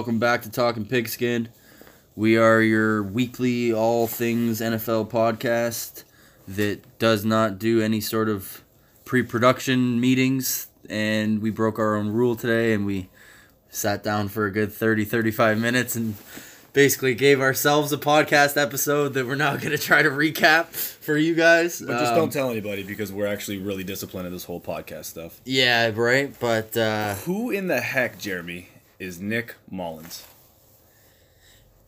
Welcome back to Talking Pigskin. We are your weekly all things NFL podcast that does not do any sort of pre-production meetings and we broke our own rule today and we sat down for a good 30 35 minutes and basically gave ourselves a podcast episode that we're now going to try to recap for you guys. But just Um, don't tell anybody because we're actually really disciplined in this whole podcast stuff. Yeah, right, but uh Who in the heck, Jeremy, is Nick Mullins?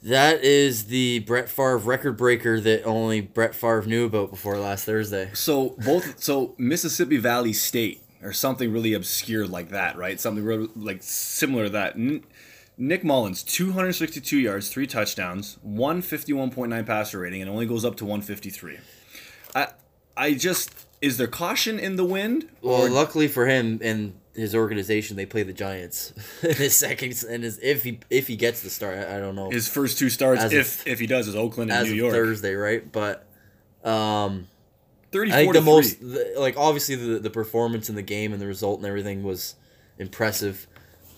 That is the Brett Favre record breaker that only Brett Favre knew about before last Thursday. So both, so Mississippi Valley State or something really obscure like that, right? Something really, like similar to that. N- Nick Mullins, 262 yards, three touchdowns, 151.9 passer rating, and only goes up to 153. I, I just is there caution in the wind? Well, luckily for him and his organization, they play the Giants in his second and his if he if he gets the start, I, I don't know His first two starts, As of- if if he does, is Oakland and New York. Thursday, right? But um, 34 I think the most the, like obviously the the performance in the game and the result and everything was impressive.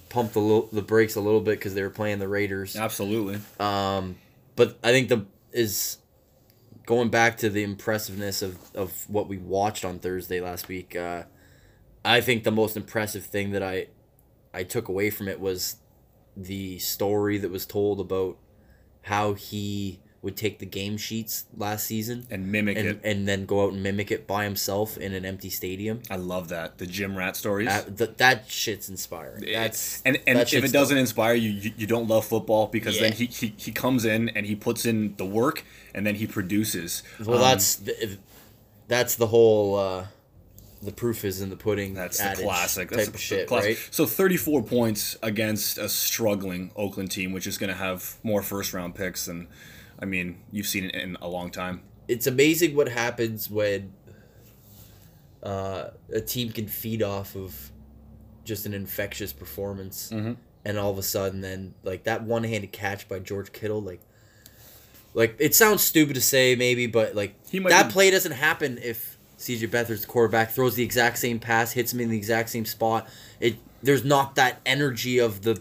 Pumped the the brakes a little bit because they were playing the Raiders. Absolutely. Um, but I think the is going back to the impressiveness of, of what we watched on Thursday last week. Uh, I think the most impressive thing that I I took away from it was the story that was told about how he would take the game sheets last season And mimic and, it. and then go out and mimic it by himself in an empty stadium. I love that. The gym rat stories. Uh, th- that shit's inspiring. That's and and that if it doesn't inspire you, you, you don't love football because then he, he he comes in and he puts in the work and then he produces. Well, Um, that's the, that's the whole. Uh, the proof is in the pudding. that's the classic. type That's of the shit, classic. right? So 34 points against a struggling Oakland team, which is going to have more first round picks than, I mean, you've seen it in a long time. It's amazing what happens when uh, a team can feed off of just an infectious performance, Mhm. and all of a sudden, then like that one-handed catch by George Kittle, like. Like it sounds stupid to say, maybe, but like that play doesn't happen if CJ Beathard's the quarterback throws the exact same pass, hits him in the exact same spot. It there's not that energy of the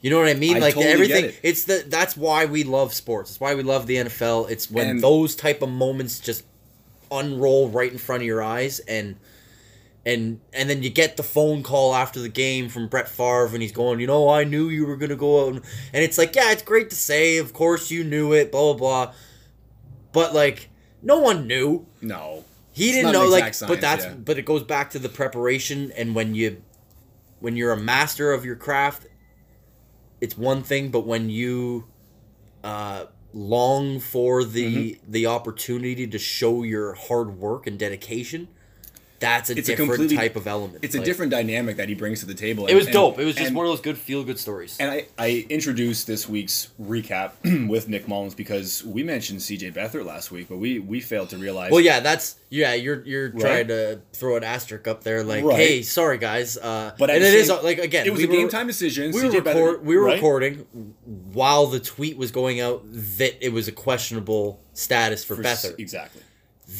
you know what I mean? I like totally everything it. it's the that's why we love sports. It's why we love the NFL. It's when And- those type of moments just unroll right in front of your eyes and and and then you get the phone call after the game from Brett Favre and he's going, you know, I knew you were gonna go out and, and it's like, yeah, it's great to say, of course you knew it, blah blah blah. But like no one knew. No. He It's didn't know like exact but that's yeah. but it goes back to the preparation and when you when you're a master of your craft it's one thing but when you uh long for the Mm-hmm. the opportunity to show your hard work and dedication that's a It's a different completely- type of element It's a different dynamic that he brings to the table. it was and- dope it was just and- one of those good feel good stories And I, I introduced this week's recap with Nick Mullins because we mentioned CJ Beathard last week, but we, we failed to realize. well yeah that's yeah you're you're Right. trying to throw an asterisk up there like Right. hey sorry guys uh But and it is like again it was we a game were- time decision. we were, record, we were right? recording while the tweet was going out that it was a questionable status for, For Beathard. Exactly.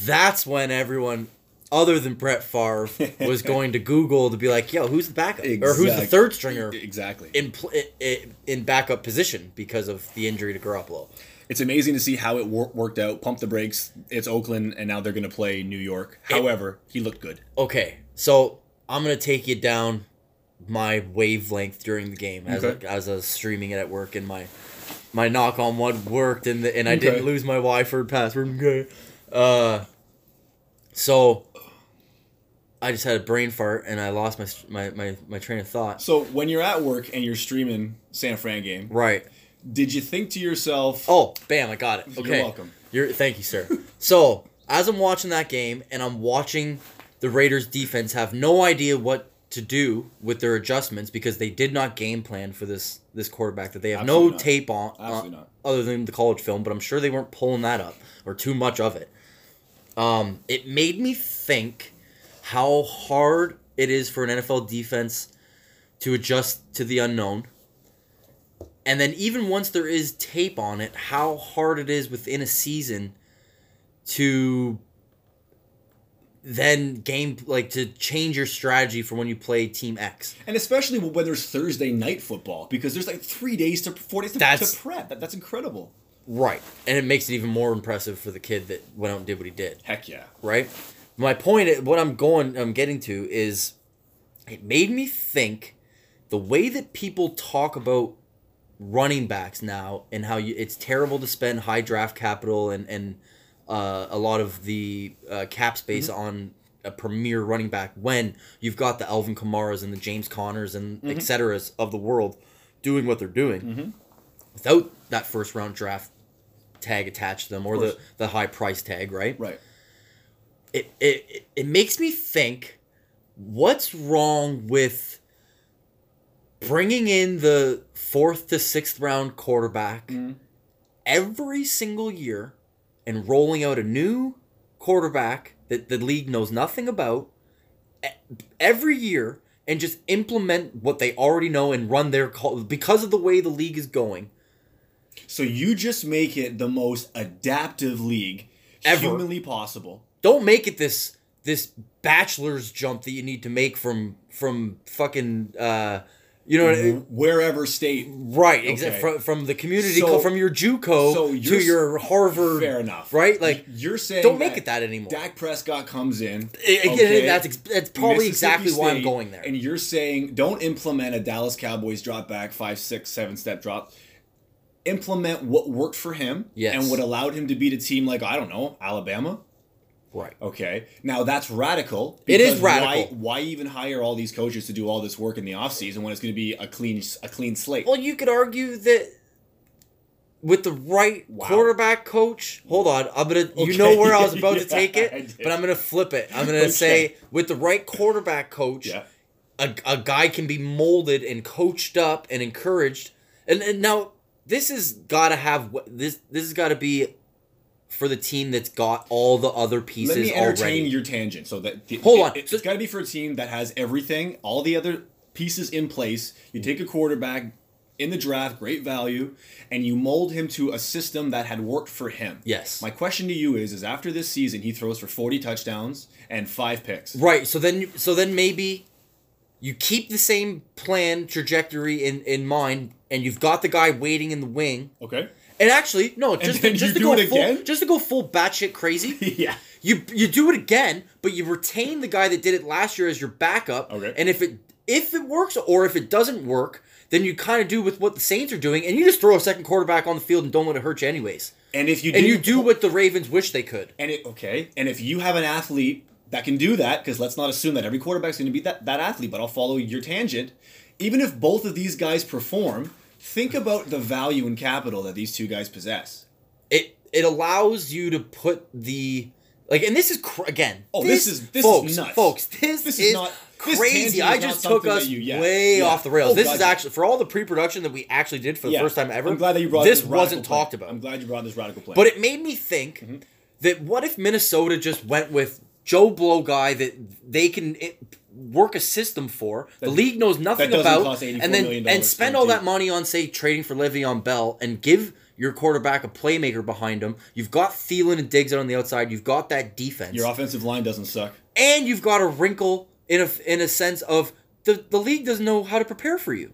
That's when everyone, other than Brett Favre, was going to Google to be like, "Yo, who's the backup or who's the third stringer Exactly. in pl- in backup position because of the injury to Garoppolo?" it's amazing to see how it wor- worked out. Pump the brakes. It's Oakland, and now they're going to play New York. However, he looked good. Okay, so I'm gonna take you down my wavelength during the game as Okay. I, as I was streaming it at work, and my my knock on wood worked, and the, and I didn't lose my Wi-Fi password. Okay, uh, so I just had a brain fart, and I lost my my my, my train of thought. So when you're at work and you're streaming San Fran game, Right. did you think to yourself, Oh, bam! I got it. Okay, You're welcome. You're thank you, sir. so as I'm watching that game, and I'm watching the Raiders defense have no idea what to do with their adjustments because they did not game plan for this this quarterback that they have Absolutely no not. tape on uh, not. other than the college film, but I'm sure they weren't pulling that up or too much of it. Um, it made me think how hard it is for an NFL defense to adjust to the unknown. And then even once there is tape on it, how hard it is within a season to then game like to change your strategy for when you play Team X. And especially when there's Thursday night football, because there's like three days to four days to, That's- to prep. That, that's incredible. Right. And it makes it even more impressive for the kid that went out and did what he did. Heck yeah. right? My point, what I'm going, I'm getting to is, it made me think the way that people talk about running backs now and how you, it's terrible to spend high draft capital and and uh, a lot of the uh, cap space on a premier running back when you've got the Alvin Kamaras and the James Conners and et ceteras of the world doing what they're doing without that first round draft tag attached to them or the, the high price tag, right? Right. It, it it- makes me think what's wrong with bringing in the fourth to sixth round quarterback Mm-hmm. every single year and rolling out a new quarterback that the league knows nothing about every year and just implement what they already know and run their call because of the way the league is going So you just make it the most adaptive league Ever. humanly possible. Don't make it this this bachelor's jump that you need to make from from fucking uh you know Wherever state. right exactly Okay. from, from the community So- co- from your JUCO so to your Harvard Fair enough. right like you're saying don't make it that anymore Dak Prescott comes in. It- okay, that's that's probably exactly why I'm going there And you're saying don't implement a Dallas Cowboys drop back five, six, seven step drop. Implement what worked for him Yes. and what allowed him to beat a team like I don't know Alabama. Right Okay, now that's radical. It is radical. Why, why even hire all these coaches to do all this work in the offseason when it's going to be a clean a clean slate? well you could argue that with the right Wow. quarterback coach hold on i'm gonna you know where i was about to take it but i'm gonna flip it i'm gonna Okay. say with the right quarterback coach yeah, a, a guy can be molded and coached up and encouraged and, and now this has got to have this this has got to be for the team that's got all the other pieces let me entertain already your tangent. So that the, Hold it- on. it's So- got to be for a team that has everything, all the other pieces in place. You take a quarterback in the draft, great value, and you mold him to a system that had worked for him. yes My question to you is: Is after this season he throws for forty touchdowns and five picks? right so then so then maybe you keep the same plan trajectory in in mind and you've got the guy waiting in the wing Okay. And actually no just to, just to go full again? just to go full batshit crazy yeah. you you do it again, but you retain the guy that did it last year as your backup. Okay. And if it if it works or if it doesn't work, then you kind of do with what the Saints are doing, and you just throw a second quarterback on the field and don't let it hurt you anyways. And if you And you do what the Ravens wish they could. And it okay, and if you have an athlete that can do that, because let's not assume that every quarterback's going to be that, that athlete, but I'll follow your tangent. Even if both of these guys perform, think about the value and capital that these two guys possess. It it allows you to put the like, and this is cr- again. Oh, this is- this is folks, nuts. folks. This, This is, is not- crazy. I is just took us you- yeah, way yeah. off the rails. Oh, this God, is actually for all the pre-production that we actually did for the Yeah. first time ever. I'm glad that you brought this this. wasn't plan. talked about. I'm glad you brought this radical plan. But it made me think Mm-hmm. that what if Minnesota just went with Joe Blow guy that they can i work a system for. the league knows nothing about, and then and spend all that money on say trading for Le'Veon Bell and give your quarterback a playmaker behind him. You've got Thielen and Diggs out on the outside. You've got that defense, your offensive line doesn't suck. and you've got a wrinkle in a in a sense of the the league doesn't know how to prepare for you.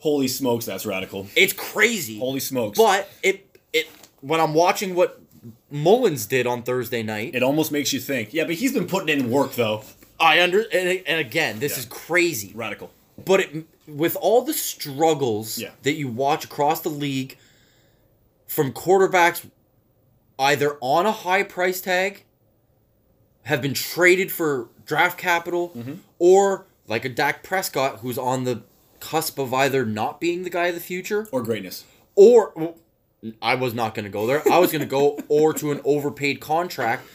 Holy smokes, that's radical. It's crazy. Holy smokes. But it it when I'm watching what Mullins did on Thursday night, it almost makes you think. Yeah, but he's been putting in work though. I under and, and again this Yeah. is crazy. Radical. But it, with all the struggles Yeah. that you watch across the league from quarterbacks either on a high price tag have been traded for draft capital Mm-hmm. or like a Dak Prescott who's on the cusp of either not being the guy of the future Or greatness. or well, I was not going to go there. I was going to go or to an overpaid contract.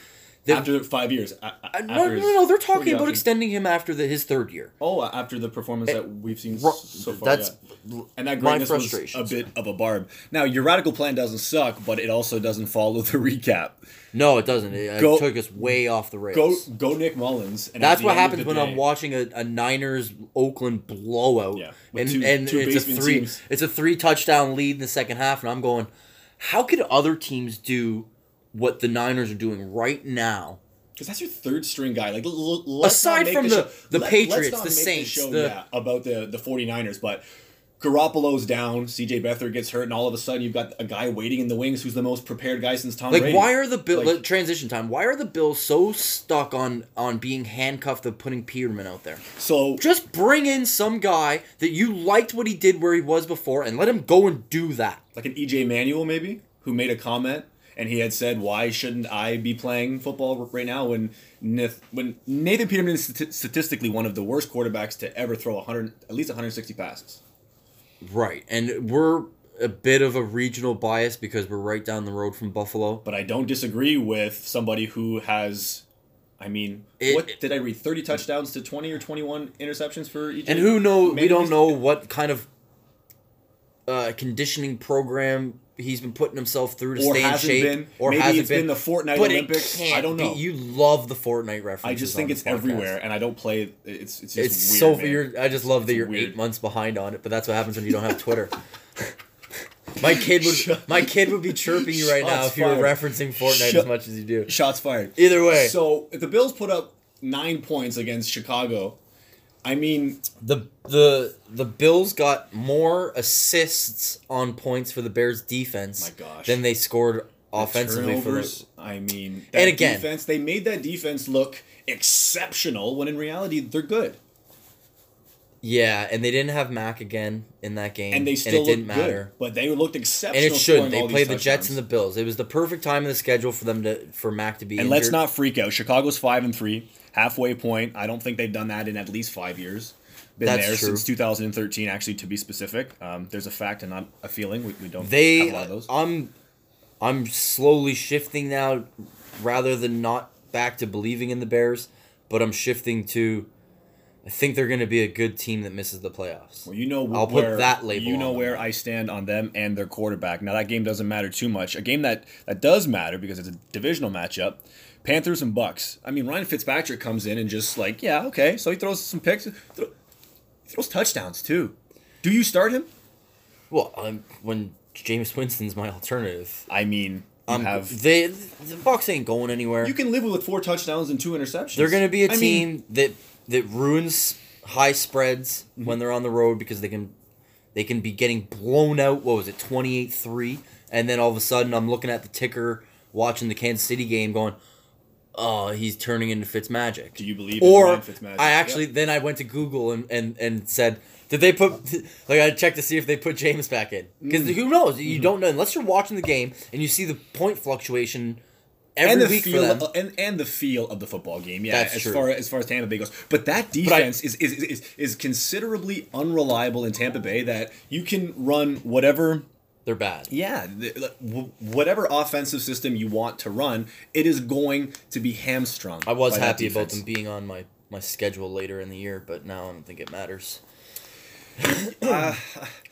That, After five years. a- a- Uh, no, after no, no, no, they're talking about extending him after the, his third year. Oh, after the performance that we've seen s- so far. That's yeah. and that greatness was a bit of a barb. Now, your radical plan doesn't suck, but it also doesn't follow the recap. No, it doesn't. It, it Go- took us way off the rails. go, Nick Mullins. And That's what happens when day- I'm watching a, a Niners Oakland blowout. Yeah, and two- and two it's a three teams. it's a three touchdown lead in the second half, and I'm going, how could other teams do what the Niners are doing right now Because that's your third string guy. Like, l- l- Aside from the, the- the let- Patriots, the Saints, show, the- yeah, about the the 49ers, but Garoppolo's down. CJ Beathard gets hurt, and all of a sudden you've got a guy waiting in the wings who's the most prepared guy since Tom Like, Brady. why are the Bill Like- transition time? Why are the Bills so stuck on on being handcuffed of putting Peterman out there? so Just bring in some guy that you liked what he did where he was before, and let him go and do that. like an EJ Manuel maybe who made a comment and he had said why shouldn't I be playing football right now when Nith, when Nathan Peterman is statistically one of the worst quarterbacks to ever throw 100 at least 160 passes. Right, and we're a bit of a regional bias because we're right down the road from Buffalo. But I don't disagree with somebody who has I mean, It- what did I read? 30 touchdowns to 20 or 21 interceptions for EJ. And who know? We don't know what kind of uh, conditioning program he's been putting himself through to Or stay in hasn't shape, been. or Maybe hasn't it's been the Fortnite but Olympics. I don't be- know. You love the Fortnite references. I just think it's everywhere and I don't play. It's it's just It's weird, so. I just love that you're weird. eight months behind on it, but that's what happens when you don't have Twitter. my kid would. Shut- my kid would be chirping you right now if you were referencing Fortnite Shut- as much as you do. Shots fired. Either way, So if the Bills put up nine points against Chicago, I mean, the the the Bills got more assists on points for the Bears defense My gosh. than they scored offensively for the, I mean, And again- defense. They made that defense look exceptional when in reality they're good, Yeah, and they didn't have Mack again in that game, and they still it didn't matter. good. But they looked exceptional. And it shouldn't—they played these the Jets and the. Bills. It was the perfect time in the schedule for them to for Mack to be And injured. let's not freak out. Chicago's five and three, halfway point. I don't think they've done that in at least five years. Been That's there true. since 2013, actually, to be specific. Um, there's a fact and not a feeling. We, we don't They, have a lot of those. I'm, I'm slowly shifting now, rather than not back to believing in the Bears, but I'm shifting to, I think they're going to be a good team that misses the playoffs. Well, you know I'll put that label You know on them. where I stand on them and their quarterback. Now that game doesn't matter too much. A game that that does matter because it's a divisional matchup. Panthers and Bucs. I mean, Ryan Fitzpatrick comes in and just like, yeah, okay. So he throws some picks, throw, he throws touchdowns too. Do you start him? Well, um, when Jameis Winston's my alternative, I mean, um, have they the Bucs ain't going anywhere. you can live with four touchdowns and two interceptions. They're going to be a I mean, team that that ruins high spreads Mm-hmm. when they're on the road because they can they can be getting blown out. What was it, 28-3? And then all of a sudden I'm looking at the ticker watching the Kansas City game going, "Oh, he's turning into Fitzmagic." do you believe in or Ryan Fitzmagic? I actually Yeah. then I went to Google and, and, and said, did they put like I checked to see if they put James back in because Mm. who knows Mm-hmm. you don't know unless you're watching the game and you see the point fluctuation every and the week feel for them. and, and the feel of the football game. Yeah, That's as true. far as far as Tampa Bay goes. But that I- defense is, is, is is considerably unreliable in Tampa Bay that you can run whatever They're bad. yeah, whatever offensive system you want to run, it is going to be hamstrung. I was happy about them being on my, my schedule later in the year, but now I don't think it matters. Uh,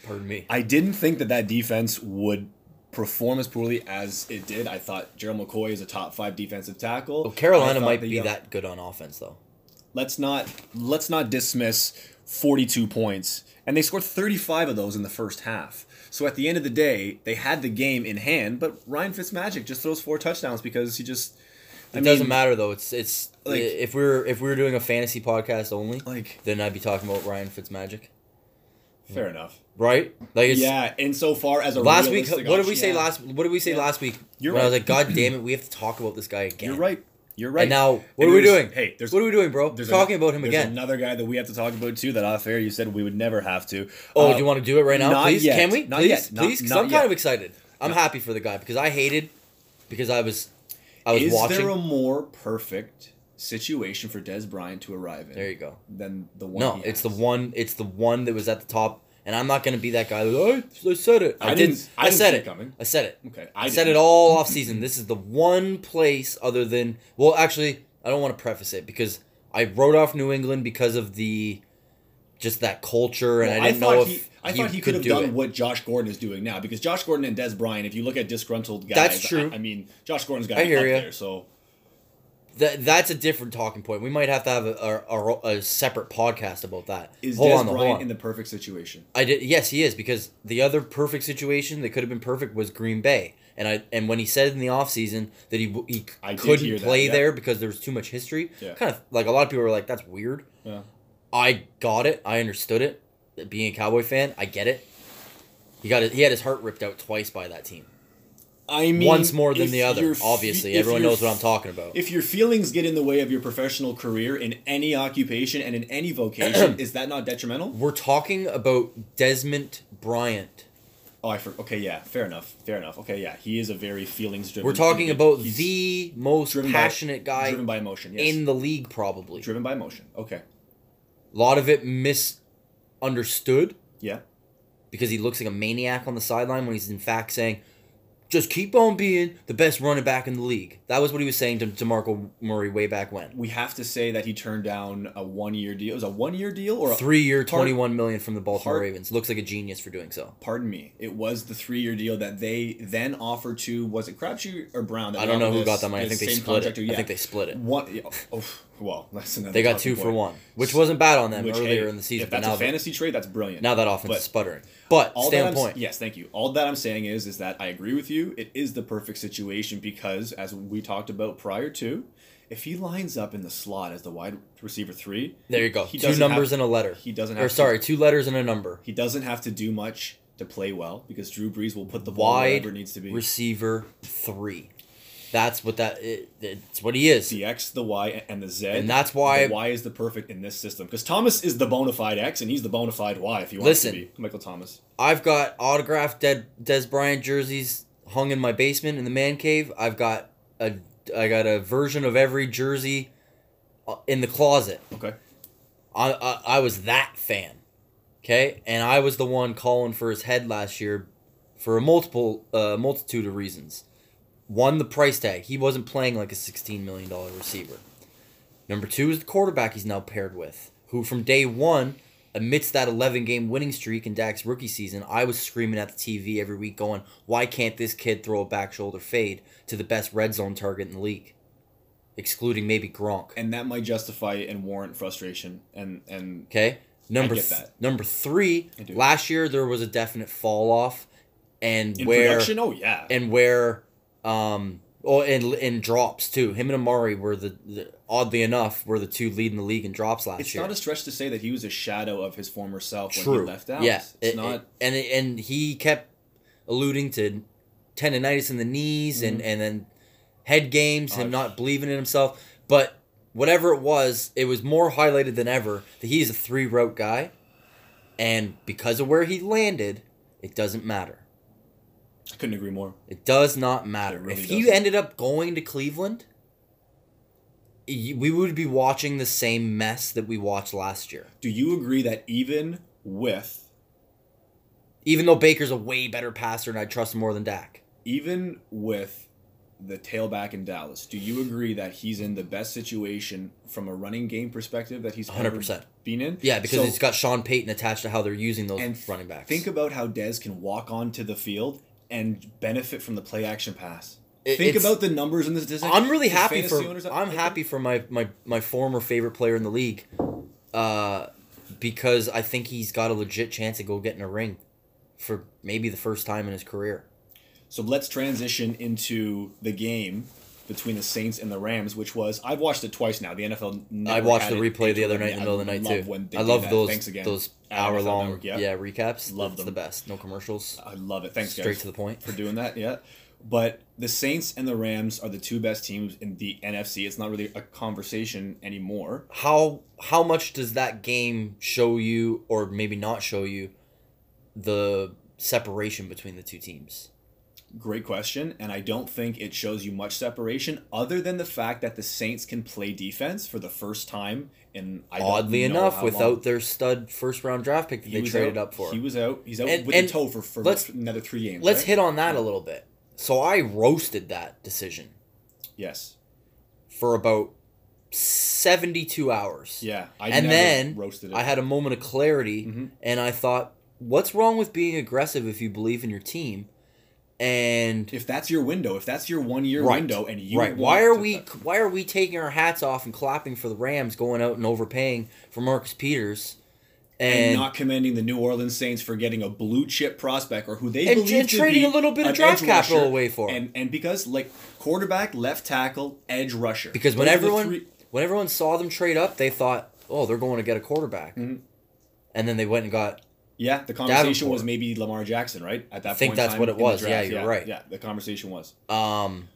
Pardon me. I didn't think that that defense would perform as poorly as it did. I thought Gerald McCoy is a top five defensive tackle. Well, Carolina might be young- that good on offense, though. let's not let's not dismiss 42 points and they scored 35 of those in the first half so at the end of the day they had the game in hand but ryan fitzmagic just throws four touchdowns because he just It doesn't matter though. It's it's Like- if we are if we're doing a fantasy podcast only, like then I'd be talking about Ryan Fitzmagic, fair enough right? Like it's, yeah insofar as a Last week, what did we option- say yeah. last? What did we say Yeah. last week? You're when I was like, God damn it, we have to talk about this guy again. you're right you're right And now, what And are we doing? hey there's what are we doing, bro? there's Talking an- about him there's again. another guy that we have to talk about too that off air you said we would never have to Oh, Uh, do you want to do it right now, not please? yet. Can we? Not please, yet. Not- please, because not I'm yet. kind of excited. I'm No. happy for the guy because I hated because I was I was is watching. Is there a more perfect situation for Dez Bryant to arrive in there you go. than the one No, he it's the one. It's the one that was at the top, and I'm not gonna be that guy. Like, oh, I, I said it. I, I didn't. didn't- I I, didn't said it. coming. I said it. Okay, I, I said it all off season. This is the one place other than well, actually, I don't want to preface it because I wrote off New England because of the just that culture, and Well, I didn't thought know he, if I thought he could could have do done it. what Josh Gordon is doing now because Josh Gordon and Dez Bryant, if you look at disgruntled guys, That's true. I, I mean, Josh Gordon's got I hear up ya. there. So That that's a different talking point. We might have to have a, a, a, separate podcast about that. Is hold Dez on, Bryant in the perfect situation? I did. Yes, he is because the other perfect situation that could have been perfect was Green Bay. And I and when he said in the offseason that he he I couldn't hear that, play yeah. there because there was too much history. Yeah. Kind of like a lot of people were like, "That's weird." Yeah. I got it. I understood it. Being a Cowboy fan, I get it. He got it. He had his heart ripped out twice by that team. I mean, Once more than the other. fe- Obviously, everyone knows what I'm talking about. If your feelings get in the way of your professional career in any occupation and in any vocation, is that not detrimental? We're talking about Desmond Bryant. Oh, I for, okay, yeah, fair enough, fair enough. Okay, yeah, he is a very feelings driven. We're talking about the most driven by- passionate guy driven by emotion. Yes. in the league, probably. driven by emotion. Okay, A lot of it misunderstood yeah, because he looks like a maniac on the sideline when he's in fact saying, just keep on being the best running back in the league. That was what he was saying to, to Marco Murray way back when. we have to say that he turned down a one year deal. It was a one year deal or a, Three year, twenty one million from the Baltimore part- Ravens. Looks like a genius for doing so. pardon me, it was the three year deal that they then offered to was it Crabtree or Brown? That I don't know who offered got that money. I think they split it. to- I think they split it. One, oh, well, that's another. They got two for one, which wasn't bad on them Which, earlier hey, in the season. If but that's now a fantasy trade, that's brilliant. now that offense But is sputtering. But all that point. Yes, thank you. All that I'm saying is, is that I agree with you. It is the perfect situation because, as we talked about prior to, if he lines up in the slot as the wide receiver three, There you go. He Two numbers have- and a letter. he doesn't Or have. sorry, to, two letters and a number. he doesn't have to do much to play well because Drew Brees will put the ball Wide wherever it needs to be. receiver three. That's what that. It, it's what he is. the X, the Y, and the Z. And that's why- the Y is the perfect in this system because Thomas is the bona fide X and he's the bona fide Y if you wants Listen. to be Michael Thomas. I've got autographed Dead Dez Bryant jerseys hung in my basement in the man cave. I've got a I got a version of every jersey uh, in the closet. Okay. I, I I was that fan. Okay? And I was the one calling for his head last year for a multiple uh, multitude of reasons. One, the price tag. He wasn't playing like a $16 million receiver. Number two is the quarterback he's now paired with, who from day one, amidst that 11 game winning streak in Dak's rookie season, I was screaming at the TV every week going, why can't this kid throw a back shoulder fade to the best red zone target in the league? Excluding maybe Gronk. And that might justify and warrant frustration and and Okay. Number th- number three. Last year there was a definite fall off, and in where production. Oh yeah. and where um oh and in drops too. Him and Amari were the, the oddly enough were the two leading the league in drops last It's year. It's not a stretch to say that he was a shadow of his former self when he left out. Yeah. It's It- not. it- and and he kept alluding to tendonitis in the knees and mm-hmm. and then head games, him not believing in himself. But whatever it was, it was more highlighted than ever that he's a three route guy, and because of where he landed, it doesn't matter. I couldn't agree more. It does not matter. Really if he doesn't. ended up going to Cleveland, we would be watching the same mess that we watched last year. Do you agree that even with Even though Baker's a way better passer and I trust him more than Dak. even with the tailback in Dallas, do you agree that he's in the best situation from a running game perspective that he's 100%. been in? Yeah, because So- he's got Sean Payton attached to how they're using those running backs. Think about how Dez can walk onto the field and benefit from the play action pass. It- Think about the numbers in the statistics. I'm really happy for I'm happy for my, my, my former favorite player in the league, uh, because I think he's got a legit chance of go getting a ring, for maybe the first time in his career. So let's transition into the game between the Saints and the Rams, which was I've watched it twice now. The NFL. I watched had the replay the other night in the middle of the night too. when they I love those Thanks again. those At hour long Network, yeah. yeah. recaps. Love them. the best. No commercials. I love it. Thanks, Straight guys, to the point. for doing that. Yeah, but the Saints and the Rams are the two best teams in the NFC. It's not really a conversation anymore. How how much does that game show you, or maybe not show you, the separation between the two teams? Great question, and I don't think it shows you much separation, other than the fact that the Saints can play defense for the first time in I Oddly enough, without long. their stud first round draft pick that He they traded out, up for. He was out. He's out And- with and a toe for, for let's- another three games. Let's right? hit on that a little bit. So I roasted that decision Yes. for about seventy two hours. Yeah. I and never then roasted it. I had a moment of clarity, Mhm. and I thought, what's wrong with being aggressive if you believe in your team? And If that's your window, if that's your one year Right. window, and you right, why are we why are we taking our hats off and clapping for the Rams going out and overpaying for Marcus Peters, and, and, not commending the New Orleans Saints for getting a blue chip prospect or who they And- believe and to trading be a little bit of draft capital rusher. away for. and and because like quarterback, left tackle, edge rusher. because when Those everyone three- when everyone saw them trade up, they thought, oh, they're going to get a quarterback, Mm-hmm. and then they went and got yeah, the conversation Davenport. was maybe Lamar Jackson, right? At that point, I think point in that's what it was. Yeah, you're right. Yeah, the conversation was. um.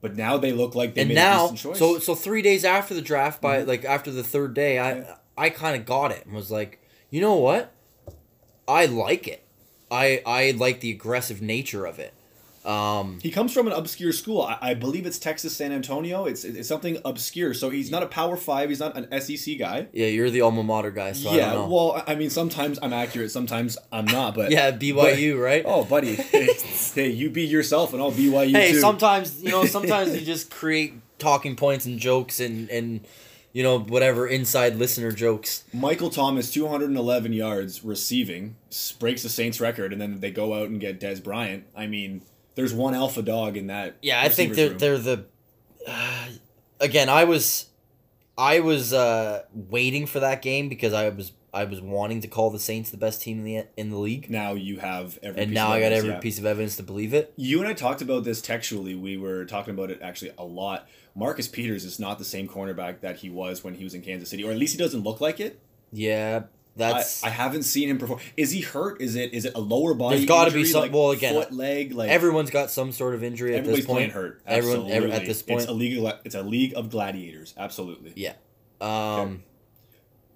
But now they look like they and made now a decent choice. so so three days after the draft by like after the third day i Yeah. i kind of got it and was like you know what i like it i i like the aggressive nature of it um He comes from an obscure school. I, I believe it's Texas San Antonio. It's it's something obscure. So he's not a Power Five. He's not an SEC guy. yeah you're the alma mater guy so i yeah. don't know Well, I I mean, sometimes I'm accurate. Sometimes I'm not. But yeah byu right Oh, buddy. hey, you be yourself, and I'll BYU hey too. sometimes you know sometimes you just create talking points and jokes and and you know whatever inside listener jokes Michael Thomas, 211 yards receiving, breaks the Saints record, and then they go out and get Dez Bryant. I mean, there's one alpha dog in that. Yeah, I think they're room. they're the. Uh, again, I was, I was uh, waiting for that game because I was I was wanting to call the Saints the best team in the in the league, Now you have every. and now I got every yeah. piece of evidence to believe it. You and I talked about this textually. We were talking about it actually a lot. Marcus Peters is not the same cornerback that he was when he was in Kansas City, or at least he doesn't look like it. Yeah, that's I, I haven't seen him perform. Is he hurt? Is it is it a lower body? There's gotta be injury, some- like well, again, foot, leg, like everyone's got some sort of injury at this point. hurt. Everyone, Absolutely. every, at this point, it's a league. Of, it's a league of gladiators. Absolutely. yeah. Um,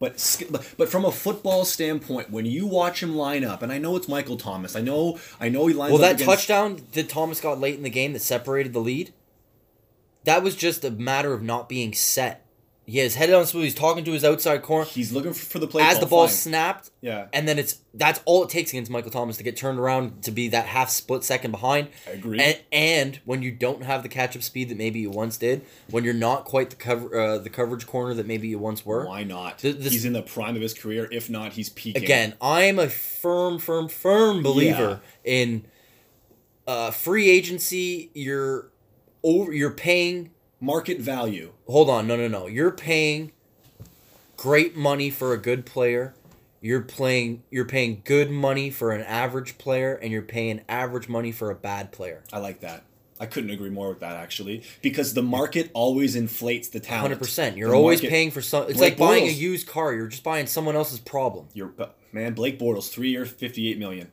But, but but from a football standpoint, when you watch him line up, and I know it's Michael Thomas. I know I know he lines well, up that against, touchdown that Thomas got late in the game that separated the lead, that was just a matter of not being set. He has head on swivel. He's talking to his outside corner. He's looking for, for the play. as call, the ball fine. snapped, Yeah. and then it's that's all it takes against Michael Thomas to get turned around to be that half split second behind. I agree. And, and when you don't have the catch up speed that maybe you once did, when you're not quite the cover uh, the coverage corner that maybe you once were. Why not? Th- this- he's in the prime of his career. If not, he's peaking. Again, I'm a firm, firm, firm believer in uh, free agency. You're over. You're paying. Market value. Hold on, no, no, no. You're paying great money for a good player. You're playing. You're paying good money for an average player, and you're paying average money for a bad player. I like that. I couldn't agree more with that actually, because the market always inflates the talent. Hundred percent. You're The always market- paying for some. It's Blake like buying a used car. You're just buying someone else's problem. You're, man, Blake Bortles, three year, fifty-eight million.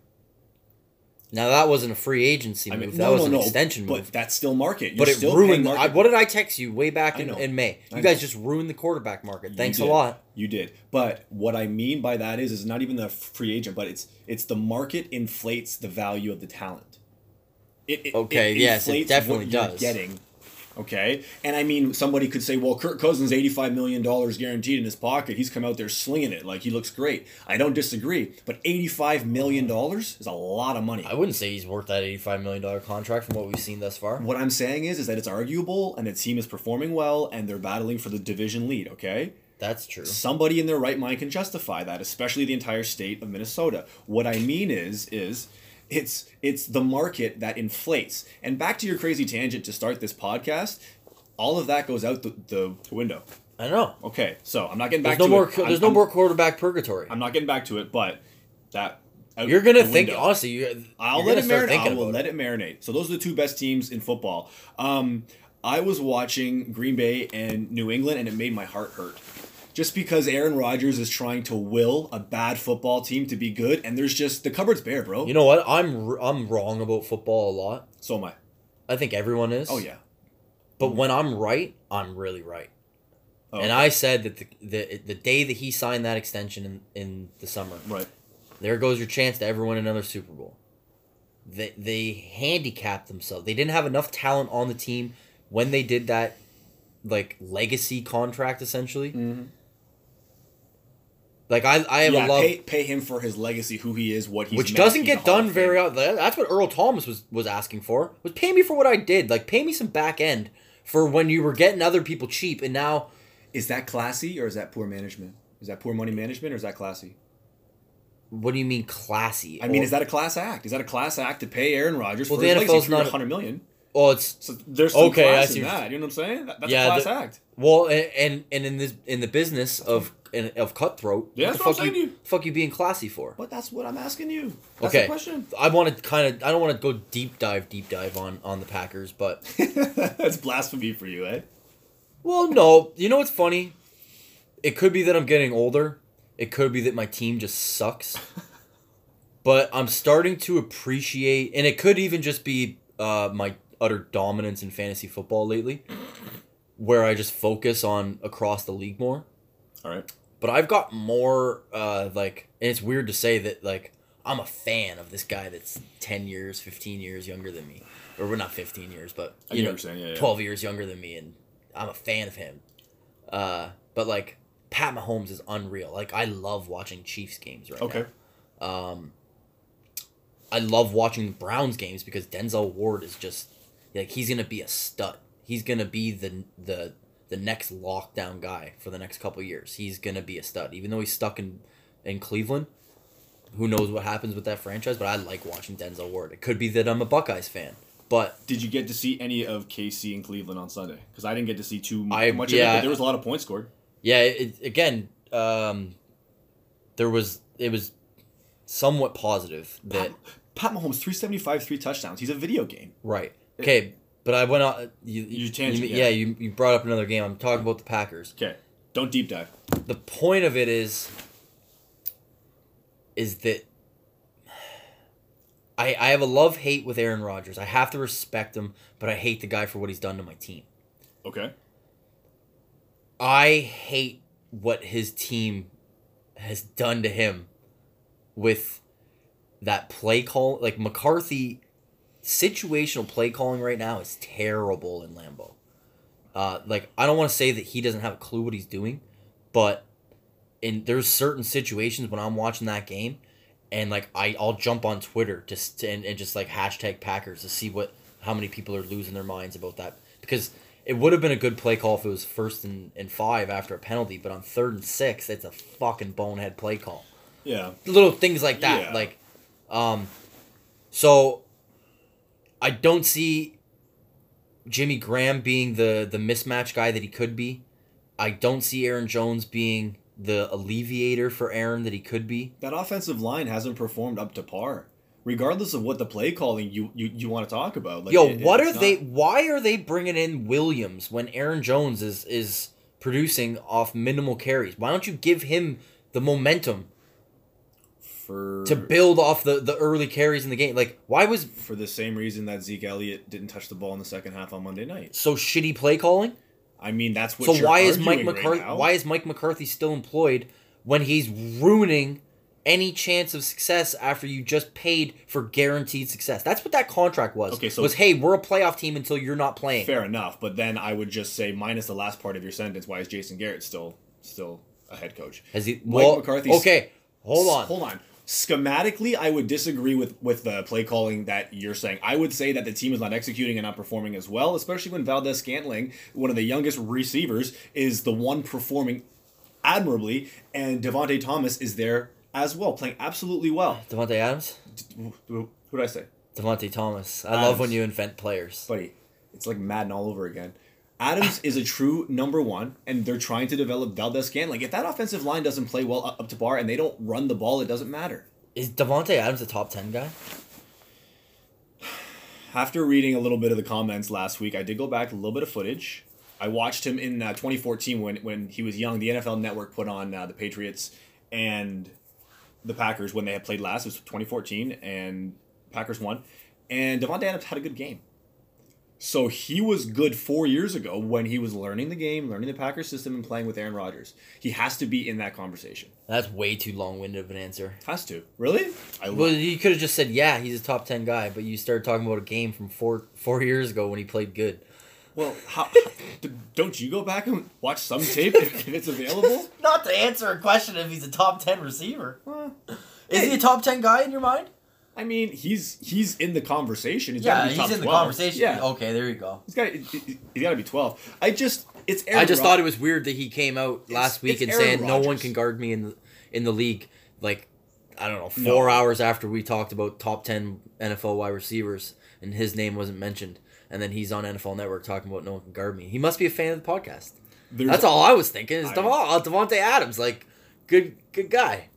Now that wasn't a free agency I move. mean, that no, was no, an no. extension move. but that's still market. You're But it ruined. market. I, what did I text you way back in, in May? I You guys know. just ruined the quarterback market. Thanks a lot. You did. But what I mean by that is, is not even the free agent, but it's it's the market inflates the value of the talent. It, it, Okay, yes, it definitely does. Getting, okay, and I mean somebody could say, well, Kirk Cousins, eighty-five million dollars guaranteed in his pocket. He's come out there slinging it like he looks great. I don't disagree, but eighty-five million dollars is a lot of money. I wouldn't say he's worth that eighty-five million dollar contract from what we've seen thus far. What I'm saying is, is that it's arguable, and the team is performing well, and they're battling for the division lead. Okay. That's true. somebody in their right mind can justify that especially the entire state of minnesota what i mean is is it's it's the market that inflates and back to your crazy tangent to start this podcast all of that goes out the, the window I know. okay so i'm not getting back There's no to more. it I'm- there's no I'm- more quarterback purgatory. i'm not getting back to it but that You're gonna think window. honestly. You, I'll you're let it marinate. I will let it. it marinate. So those are the two best teams in football. Um, I was watching Green Bay and New England, and it made my heart hurt. Just because Aaron Rodgers is trying to will a bad football team to be good, and there's just the cupboard's bare, bro. You know what? I'm r- I'm wrong about football a lot. so am I. I think everyone is. Oh yeah. But when I'm right, I'm really right. Oh, And I said that the, the the day that he signed that extension in, in the summer, right. there goes your chance to ever win another Super Bowl. They they handicapped themselves. They didn't have enough talent on the team when they did that like legacy contract essentially. Mhm. Like I I have Yeah, a love pay, pay him for his legacy, who he is, what he's which doesn't get done very often. That's what Earl Thomas was was asking for. Was pay me for what I did. Like pay me some back end for when you were getting other people cheap and now Is that classy or is that poor management? Is that poor money management or is that classy? What do you mean classy? I mean, Or- is that a class act? Is that a class act to pay Aaron Rodgers Well, for the his NFL's for not- 100 million? Oh, it's So there's some Okay, I class see in that. You know what I'm saying? That- that's Yeah, a class the- act. well, and and, and in this in the business of in, of cutthroat. Yeah, what that's the what I'm fuck you, to you. fuck you being classy for? But that's what I'm asking you. That's Okay. the question. I want to kind of I don't want to go deep dive deep dive on on the Packers, but that's blasphemy for you, eh? well, no, you know what's funny? It could be that I'm getting older. It could be that my team just sucks. but I'm starting to appreciate, and it could even just be uh, my utter dominance in fantasy football lately, where I just focus on across the league more. All right. But I've got more uh like and it's weird to say that like I'm a fan of this guy that's 10 years, 15 years younger than me. Or we're not 15 years, but you know, what you're saying, yeah, yeah. 12 years younger than me and I'm a fan of him. Uh but like Pat Mahomes is unreal. Like I love watching Chiefs games right Okay. now. Um I love watching Browns games because Denzel Ward is just like he's going to be a stud. He's going to be the the the next lockdown guy for the next couple years. He's going to be a stud even though he's stuck in in Cleveland. Who knows what happens with that franchise, but I like watching Denzel Ward. It could be that I'm a Buckeyes fan, but Did you get to see any of KC in Cleveland on Sunday? Because I didn't get to see too mu- I- much yeah, of it, but there was a lot of points scored. yeah, it, again, um there was it was somewhat positive that Pat, Pat Mahomes, 375, three touchdowns. He's a video game. Right. Okay, but I went on. You, You you, yeah. you, you brought up another game. I'm talking about the Packers. Okay. Don't deep dive. The point of it is, is that I I have a love hate with Aaron Rodgers. I have to respect him, but I hate the guy for what he's done to my team. Okay. I hate what his team has done to him with that play call. Like McCarthy, situational play calling right now is terrible in Lambeau. Uh, like I don't want to say that he doesn't have a clue what he's doing, but in there's certain situations when I'm watching that game, and like I I'll jump on Twitter just to, and, and just like hashtag Packers to see what how many people are losing their minds about that because it would have been a good play call if it was first and, and five after a penalty, but on third and six, it's a fucking bonehead play call. Yeah. Little things like that, Yeah. like, um, so I don't see Jimmy Graham being the the mismatch guy that he could be. I don't see Aaron Jones being the alleviator for Aaron that he could be. That offensive line hasn't performed up to par. Regardless of what the play calling you, you, you want to talk about. Like, Yo, it- what are it's they? Why are they bringing in Williams when Aaron Jones is is producing off minimal carries? Why don't you give him the momentum for to build off the the early carries in the game? Like, why was for the same reason that Zeke Elliott didn't touch the ball in the second half on Monday night? so shitty play calling? I mean, that's what. So why is Mike arguing right McCarthy? why is Mike McCarthy still employed when he's ruining any chance of success after you just paid for guaranteed success? That's what that contract was. Okay, so- was hey, we're a playoff team until you're not playing. Fair enough, but then I would just say minus the last part of your sentence. Why is Jason Garrett still still a head coach? Has he? Mike Well, McCarthy's- okay, hold on. Hold on. Schematically, I would disagree with with the play calling that you're saying. I would say that the team is not executing and not performing as well, especially when Valdes-Scantling, one of the youngest receivers, is the one performing admirably, and Devonte Thomas is there as well, playing absolutely well. Davante Adams. Who did I say? Devonte Thomas. I love when you invent players. buddy, it's like Madden all over again. Adams is a true number one, and they're trying to develop Valdes-Scantling. If that offensive line doesn't play well up to bar and they don't run the ball, it doesn't matter. Is Davante Adams a top ten guy? After reading a little bit of the comments last week, I did go back a little bit of footage. I watched him in uh, 2014 when when he was young. The NFL Network put on uh, the Patriots and the Packers when they had played last. It was 2014, and Packers won. And Davante Adams had a good game. So he was good four years ago when he was learning the game, learning the Packers system, and playing with Aaron Rodgers. He has to be in that conversation. That's way too long winded of an answer. Has to. Really? I Well, you could have just said, yeah, he's a top ten guy, but you started talking about a game from four four years ago when he played good. well, how, don't you go back and watch some tape if, if it's available? Not to answer a question if he's a top ten receiver. Well, Is he a top ten guy in your mind? I mean, he's he's in the conversation. He's Yeah, gotta be he's top in the conversation. Yeah, Okay, there you go. he's got he's got to be twelve. I just it's. Aaron I just Rod- thought it was weird that he came out last week it's and Aaron saying no one can guard me in the in the league. Like, I don't know, No. four hours after we talked about top ten NFL wide receivers, and his name wasn't mentioned, and then he's on NFL Network talking about no one can guard me. He must be a fan of the podcast. There's- That's all I was thinking. Is I- Devon, uh, Davante Adams like good good guy?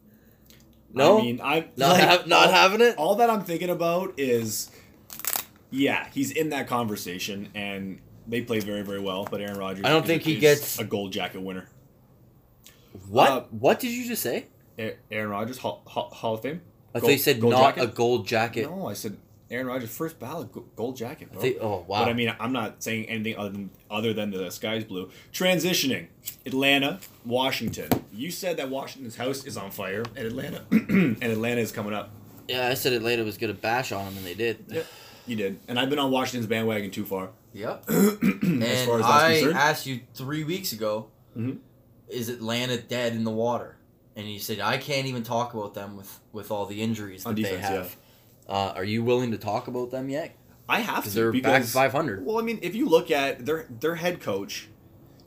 No, I mean, I not like, ha- not all- having it. All that I'm thinking about is, yeah, he's in that conversation, and they play very, very well. But Aaron Rodgers, I don't think he gets- a gold jacket winner. What uh, what did you just say? Aaron Rodgers, Hall, Hall, Hall of Fame. I thought Gold- you said not jacket? a gold jacket. No, I said Aaron Rodgers first ballot gold jacket. Bro. think- oh wow. But I mean, I'm not saying anything other than other than the sky's blue. Transitioning, Atlanta, Washington. You said that Washington's house is on fire, and Atlanta, and Atlanta is coming up. yeah, I said Atlanta was gonna bash on them, and they did. Yep, you did. And I've been on Washington's bandwagon too far. Yep. as and far as that's I concerned. asked you three weeks ago, Mhm. is Atlanta dead in the water? And you said I can't even talk about them with with all the injuries that On they defense, have. Uh, are you willing to talk about them yet? I have to they're back 500. well, I mean, if you look at their their head coach,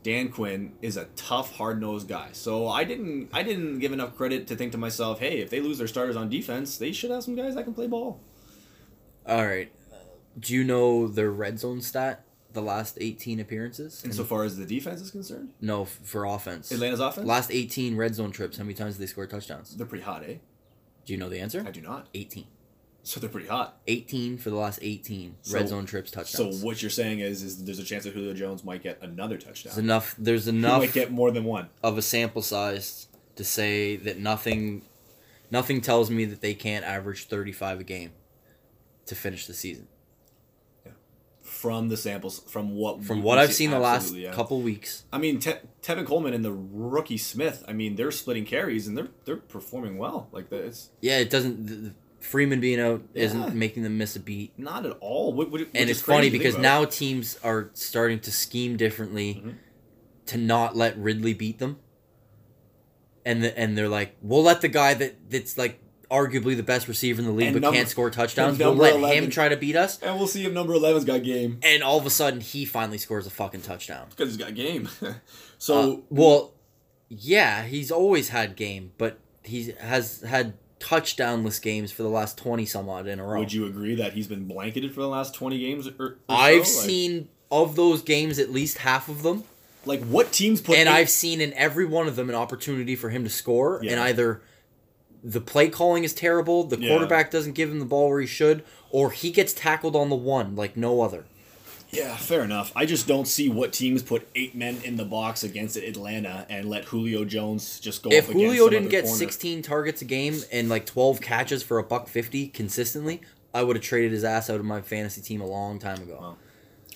Dan Quinn is a tough, hard nosed guy. So I didn't I didn't give enough credit to think to myself, hey, if they lose their starters on defense, they should have some guys that can play ball. All right. Do you know their red zone stat? The last 18 appearances? Insofar as the defense is concerned, no, for offense. Atlanta's offense, Last 18 red zone trips, how many times did they score touchdowns? they're pretty hot, eh? Do you know the answer? I do not. 18. So they're pretty hot. 18 for the last 18 So- red zone trips touchdowns. So what you're saying is, is there's a chance that Julio Jones might get another touchdown. there's enough there's He enough might get more than one. of a sample size to say that nothing nothing tells me that they can't average 35 a game to finish the season. From the samples, from what From what I've seen the last yeah. couple weeks, I mean, Te- Tevin Coleman and the rookie Smith. I mean, they're splitting carries and they're they're performing well. Like that, it's yeah, it doesn't the Freeman being out isn't making them miss a beat. not at all. What, what, and it's funny because now teams are starting to scheme differently Mhm. to not let Ridley beat them. And the, and they're like, we'll let the guy that that's like arguably the best receiver in the league And but number- can't score touchdowns. We'll let 11 him try to beat us. and we'll see if number 11's got game And all of a sudden, he finally scores a fucking touchdown. because he's got game. Uh, so well, yeah, he's always had game, but he has had touchdownless games for the last twenty some odd in a row. would you agree that he's been blanketed for the last twenty games? Or, or I've so? Like- seen of those games at least half of them, like what teams put and eight- I've seen in every one of them an opportunity for him to score, and either the play calling is terrible, the Yeah. quarterback doesn't give him the ball where he should, or he gets tackled on the one like no other. Yeah, fair enough. I just don't see what teams put eight men in the box against Atlanta and let Julio Jones just go. if Julio didn't get corner. 16 targets a game and like 12 catches for a buck 50 consistently, I would have traded his ass out of my fantasy team a long time ago. Wow.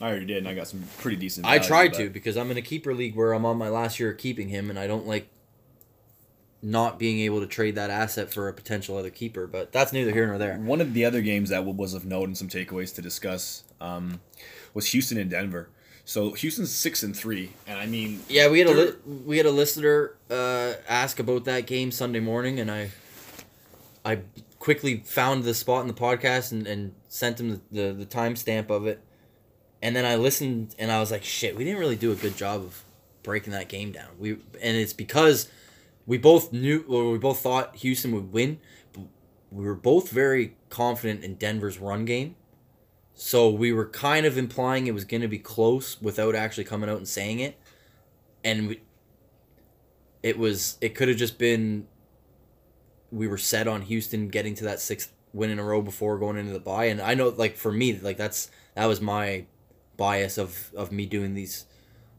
I already did, and I got some pretty decent. I tried but- to because I'm in a keeper league where I'm on my last year of keeping him, and I don't like not being able to trade that asset for a potential other keeper. But that's neither here nor there. One of the other games that was of note and some takeaways to discuss um, was Houston and Denver. So Houston's six and three, and I mean, Yeah, we had a li- we had a listener uh, ask about that game Sunday morning, and I I quickly found the spot in the podcast and, and sent him the, the, the timestamp of it. And then I listened and I was like, shit, we didn't really do a good job of breaking that game down. We and it's because we both knew or we both thought Houston would win, but we were both very confident in Denver's run game. So we were kind of implying it was going to be close without actually coming out and saying it. And we, it was it could have just been we were set on Houston getting to that sixth win in a row before going into the bye and I know like for me like that's that was my bias of of me doing these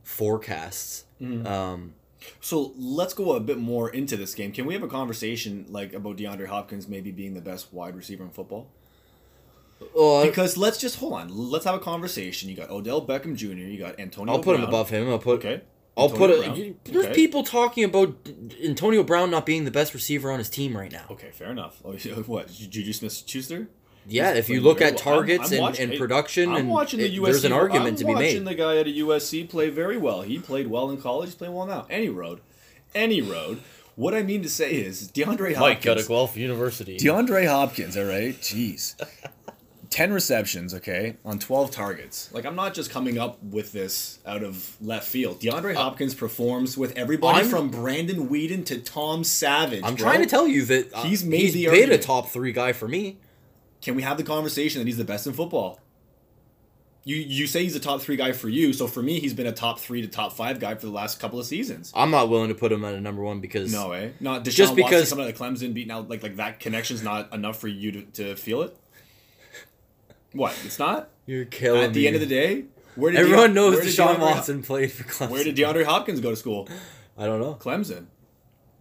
forecasts. Um so let's go a bit more into this game. Can we have a conversation like about DeAndre Hopkins maybe being the best wide receiver in football? Well, Because let's just hold on. Let's have a conversation. You got Odell Beckham Jr. You got Antonio. I'll put him above him. I'll put Okay. I'll Antonio put Brown. it. There's Okay. people talking about Antonio Brown not being the best receiver on his team right now. Okay, fair enough. Oh, what? Juju Smith-Schuster? Yeah, He's if you look at well. I'm- targets I'm and, watching- and hey, production, I'm and watching the it- USC. there's an argument I'm to be watching made. the guy at a USC play very well. He played well in college. He's playing well now. Any road, any road. What I mean to say is DeAndre Hopkins. Guelph University. DeAndre Hopkins. All right, jeez. 10 receptions, okay, on 12 targets. Like, I'm not just coming up with this out of left field. DeAndre Hopkins performs with everybody I'm- from Brandon Weeden to Tom Savage. I'm bro. trying to tell you that uh, He's made he's the been a top three guy for me. Can we have the conversation that he's the best in football? You you say he's a top three guy for you, so for me, he's been a top three to top five guy for the last couple of seasons. I'm not willing to put him at a number one because No way. Not Deshaun Just because- Watson out of Clemson beating out like like that connection's not enough for you to, to feel it. What? It's not. you're killing At the me. end of the day, where did everyone Deo- knows Deshaun Watson played for Clemson. Where did DeAndre Hopkins go to school? I don't know. Clemson.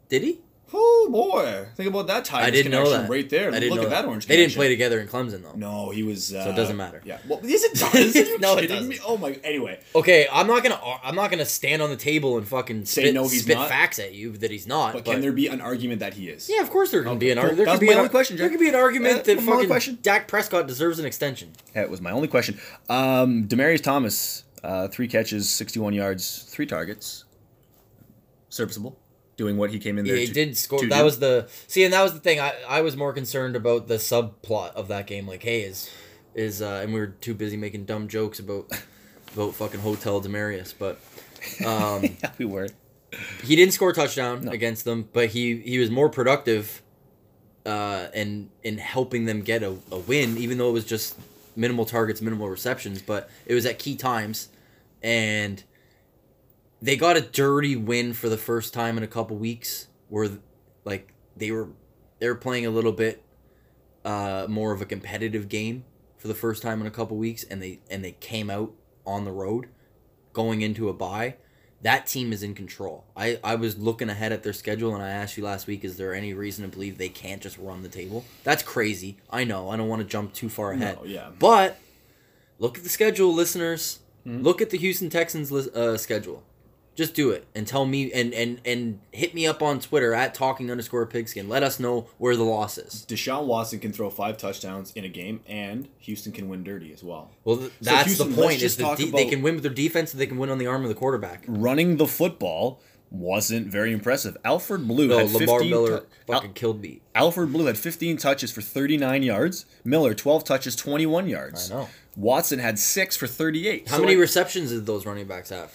Did he? Oh boy, think about that Tigers I didn't know connection that. right there. I didn't Look know at that orange. They didn't play together in Clemson though. No, he was. Uh, it doesn't matter. Yeah. Well, yes, it does. Are you No, it doesn't. me? Oh my. Anyway, Okay, I'm not gonna I'm not gonna stand on the table and fucking Say spit, no, he's spit not? facts at you that he's not. but, But, can there be an argument that he is? yeah, of course there can be an argument. There That could was be my an, only question, There could be an argument Uh, that my only fucking question. Dak Prescott deserves an extension. That was my only question. Um, Demaryius Thomas, uh, three catches, 61 yards, three targets. Serviceable. Doing what he came in Yeah, there he to- did score. to That do. was the see, and that was the thing. I, I was more concerned about the subplot of that game. Like, hey, is is uh, and we were too busy making dumb jokes about about fucking Hotel Demaryius, but um, yeah, we were. he didn't score a touchdown against them, but he he was more productive uh, in in helping them get a, a win, even though it was just minimal targets, minimal receptions, but it was at key times, and they got a dirty win for the first time in a couple weeks, where like they were they were playing a little bit uh, more of a competitive game for the first time in a couple weeks, and they and they came out on the road going into a bye that team is in control. I, I was looking ahead at their schedule and I asked you last week, is there any reason to believe they can't just run the table? That's crazy. I know. I don't want to jump too far ahead. No, yeah. But look at the schedule, listeners. Hmm? Look at the Houston Texans uh, schedule. Just do it and tell me and, and, and hit me up on Twitter at talking underscore pigskin. Let us know where the loss is. Deshaun Watson can throw five touchdowns in a game, and Houston can win dirty as well. Well, th- that's Houston, the point. Is the de- they can win with their defense. and They can win on the arm of the quarterback. Running the football wasn't very impressive. Alfred Blue No, had 15 Lamar Miller tou- fucking Al- killed me. Alfred Blue had 15 touches for 39 yards. Miller 12 touches, 21 yards. I know. Watson had six for 38. How So many I- receptions did those running backs have?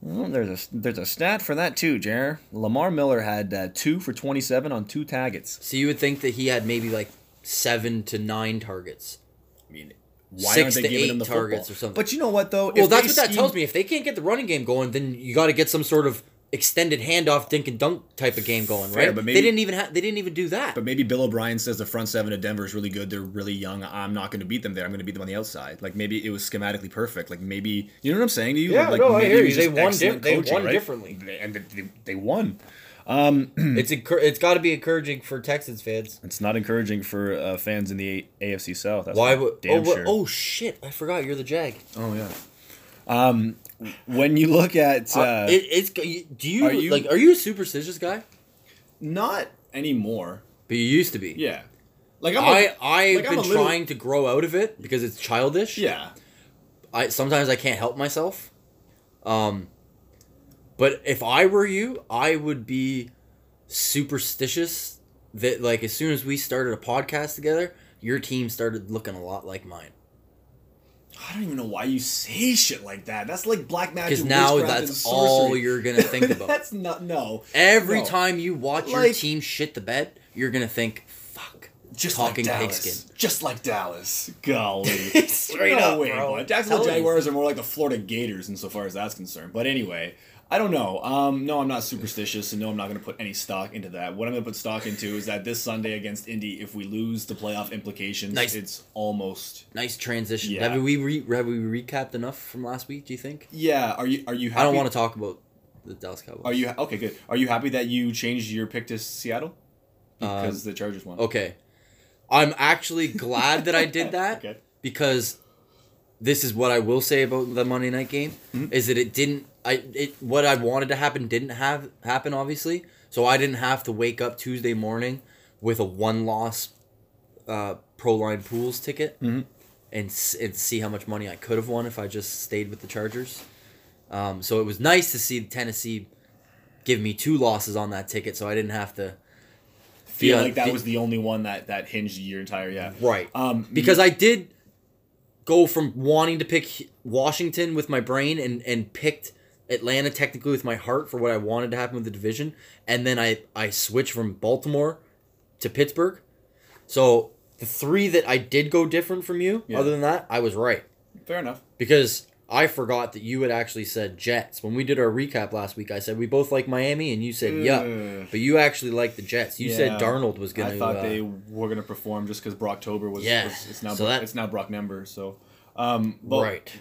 Well, there's a there's a stat for that too, Jer. Lamar Miller had uh, two for 27 on two targets. So you would think that he had maybe like seven to nine targets. I mean, why Six aren't they to giving eight him the targets football? or something. But you know what though? Well, If that's what that scheme- tells me. If they can't get the running game going, then you got to get some sort of extended handoff, dink and dunk type of game going, Fair, right? but maybe- they didn't even have. They didn't even do that. But maybe Bill O'Brien says the front seven of Denver is really good. They're really young. I'm not going to beat them there. I'm going to beat them on the outside. Like maybe it was schematically perfect. Like maybe you know what I'm saying to you. Yeah, like, no, I hear you. They won excellent di- they won right? differently. And they, they won. it's encour- it's got to be encouraging for Texans fans. It's not encouraging for uh, fans in the A- AFC South. That's Why for would? damn Oh, sure. oh shit! I forgot you're the Jag. Oh yeah. Um, when you look at uh, Uh, it, it's do you, are you- like? Are you a superstitious guy? not anymore. But you used to be. Yeah. Like I'm. I a- I've like, I'm been little- trying to grow out of it because it's childish. Yeah. I sometimes I can't help myself. Um but if I were you, I would be superstitious that like as soon as we started a podcast together, your team started looking a lot like mine. I don't even know why you say shit like that. That's like black magic. Because now that's all you're gonna think about. that's not no. Every No. time you watch your team shit the bed, you're gonna think, "Fuck." Just talking like Dallas. pigskin. Just like Dallas. Golly. Straight no up, way, bro. Jacksonville Jaguars are more like the Florida Gators insofar as that's concerned. But anyway, I don't know. Um, no, I'm not superstitious, and no, I'm not going to put any stock into that. What I'm going to put stock into is that this Sunday against Indy, if we lose the playoff implications, Nice. it's almost. Nice transition. Yeah. Have we re- have we recapped enough from last week? Do you think? Yeah. Are you? Are you? Happy? I don't want to talk about the Dallas Cowboys. Are you okay? Good. Are you happy that you changed your pick to Seattle Um, because the Chargers won? Okay. I'm actually glad that I did that Okay. because this is what I will say about the Monday night game Mm-hmm. is that it didn't I it what I wanted to happen didn't have happen obviously. So I didn't have to wake up Tuesday morning with a one loss uh pro line pools ticket Mm-hmm. and and see how much money I could have won if I just stayed with the Chargers. Um, so it was nice to see Tennessee give me two losses on that ticket so I didn't have to Feel like that was the only one that that hinged your entire yeah. Right. Um, because I did go from wanting to pick Washington with my brain and and picked Atlanta technically with my heart for what I wanted to happen with the division, and then I I switched from Baltimore to Pittsburgh. So the three that I did go different from you, Yeah. other than that, I was right Fair enough. because I forgot that you had actually said Jets when we did our recap last week. I said we both like Miami, and you said yeah, but you actually like the Jets. You said Yeah. Darnold was gonna. I thought uh, they were gonna perform just because Brocktober was, Yeah. was it's now So that- it's now Brock Nember. So, um, but right.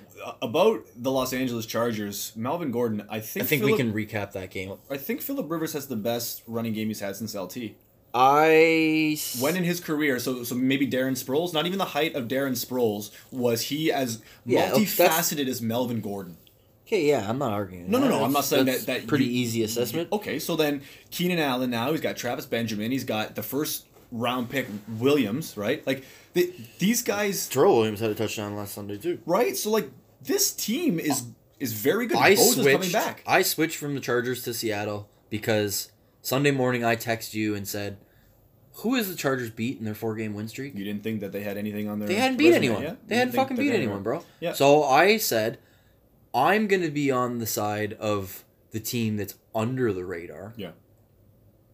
About the Los Angeles Chargers, Melvin Gordon. I think I think Phillip, we can recap that game. I think Philip Rivers has the best running game he's had since LT. I When in his career, so so maybe Darren Sproles, not even the height of Darren Sproles, was he as Yeah, multifaceted as Melvin Gordon. Okay, yeah, I'm not arguing. No, no, that. no, I'm not saying that's that- that pretty you- easy assessment. Okay, so then Keenan Allen now he's got Travis Benjamin, he's got the first round pick Williams, right? Like they, these guys, Tyrell Williams had a touchdown last Sunday too. right? So like this team is is very good. I Bosa's coming back. I switched from the Chargers to Seattle because Sunday morning I text you and said, "Who is the Chargers beat in their four game win streak?" You didn't think that they had anything on their They hadn't beat anyone. yeah? They You hadn't fucking beat anyone, bro. Yeah. So I said, I'm gonna be on the side of the team that's under the radar. Yeah.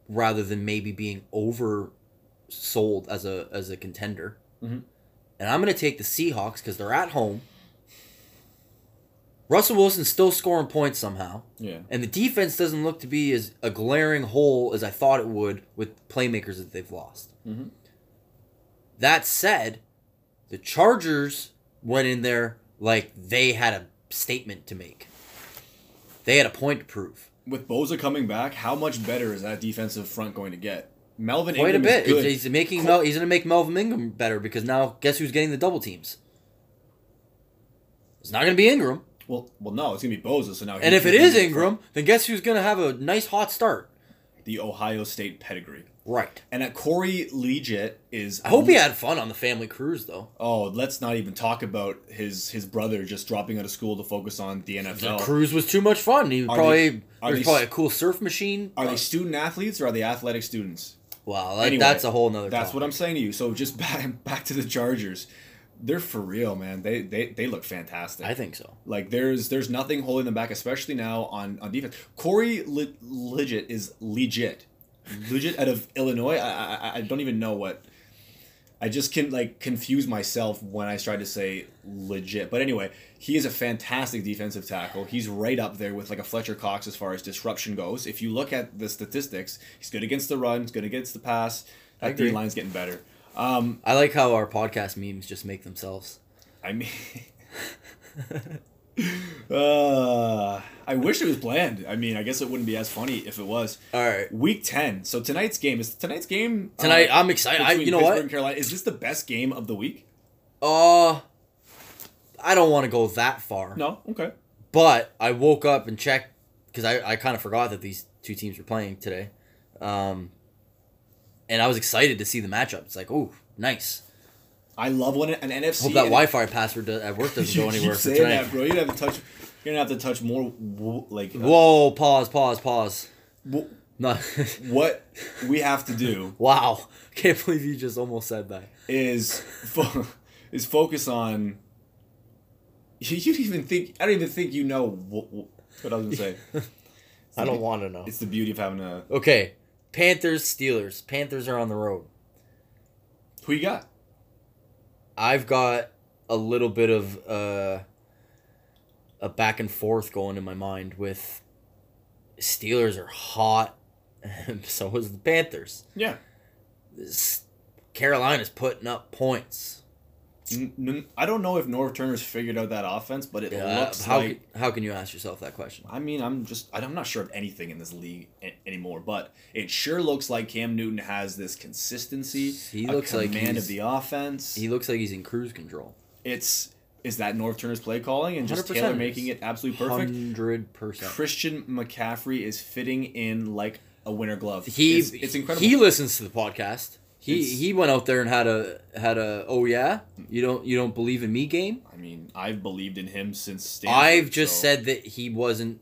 Rather than maybe being oversold as a as a contender. Mhm. And I'm gonna take the Seahawks because they're at home. Russell Wilson's still scoring points somehow. Yeah. And the defense doesn't look to be as a glaring hole as I thought it would with playmakers that they've lost. Mhm. That said, the Chargers went in there like they had a statement to make. They had a point to prove. With Bosa coming back, how much better is that defensive front going to get? Melvin Quite a bit. He's, making Mel, he's going to make Melvin Ingram better because now guess who's getting the double teams? It's not going to be Ingram. Well, well, no, it's gonna be Bosa. So now, And if it is Ingram, then guess who's going to have a nice hot start? the Ohio State pedigree, Right. and that Corey Liuget is. I hope he had fun on the family cruise though. Oh, let's not even talk about his his brother just dropping out of school to focus on the NFL. The cruise was too much fun. He Are probably they- there's they- probably a cool surf machine. Are they student athletes or are they athletic students? Wow, that, Anyway, that's a whole nother. That's topic. what I'm saying to you. So just back back to the Chargers, they're for real, man. They they, they look fantastic. I think so. Like there's there's nothing holding them back, especially now on on defense. Corey Le- legit is legit, legit out of Illinois. I, I I don't even know what. I just can like confuse myself when I try to say legit. But anyway, he is a fantastic defensive tackle. He's right up there with like a Fletcher Cox as far as disruption goes. If you look at the statistics, he's good against the run, he's good against the pass. That D agree. line's getting better. Um, I like how our podcast memes just make themselves. I mean, uh, I wish it was planned. I mean, I guess it wouldn't be as funny if it was. All right. Week ten. So tonight's game is tonight's game. uh, Tonight, I'm excited. I, you know Pittsburgh what? Carolina. Is this the best game of the week? Uh, I don't want to go that far. No. Okay. But I woke up and checked because I, I kind of forgot that these two teams were playing today. Um, and I was excited to see the matchup. It's like, oh, nice. I love when an NFC. Hope that Wi-Fi password do- at work doesn't You go anywhere saying tonight. that, bro. You're gonna have to touch. You're gonna have to touch more. Like uh, Whoa! Pause! Pause! Pause. No. what we have to do wow! Can't believe you just almost said that. is fo- is focus on. You, you even think. I don't even think you know what, what I was gonna say. I don't want to know. It's the beauty of having a. Okay, Panthers, Steelers. Panthers are on the road. Who you got? I've got a little bit of uh, a back and forth going in my mind with Steelers are hot, and so is the Panthers. Yeah. This, Carolina's putting up points. I don't know if Norv Turner's figured out that offense, but it Uh, looks how like. how can you ask yourself that question? I mean, I'm just I'm not sure of anything in this league anymore, but it sure looks like Cam Newton has this consistency. He looks like command he's- of the offense. He looks like he's in cruise control. it's is that Norv Turner's play calling and just Taylor making it absolutely perfect. Hundred percent. Christian McCaffrey is fitting in like a winter glove. He it's, it's incredible. He listens to the podcast. He It's- he went out there and had a had a oh yeah you don't you don't believe in me game. I mean, I've believed in him since Stanford. I've just so- said that he wasn't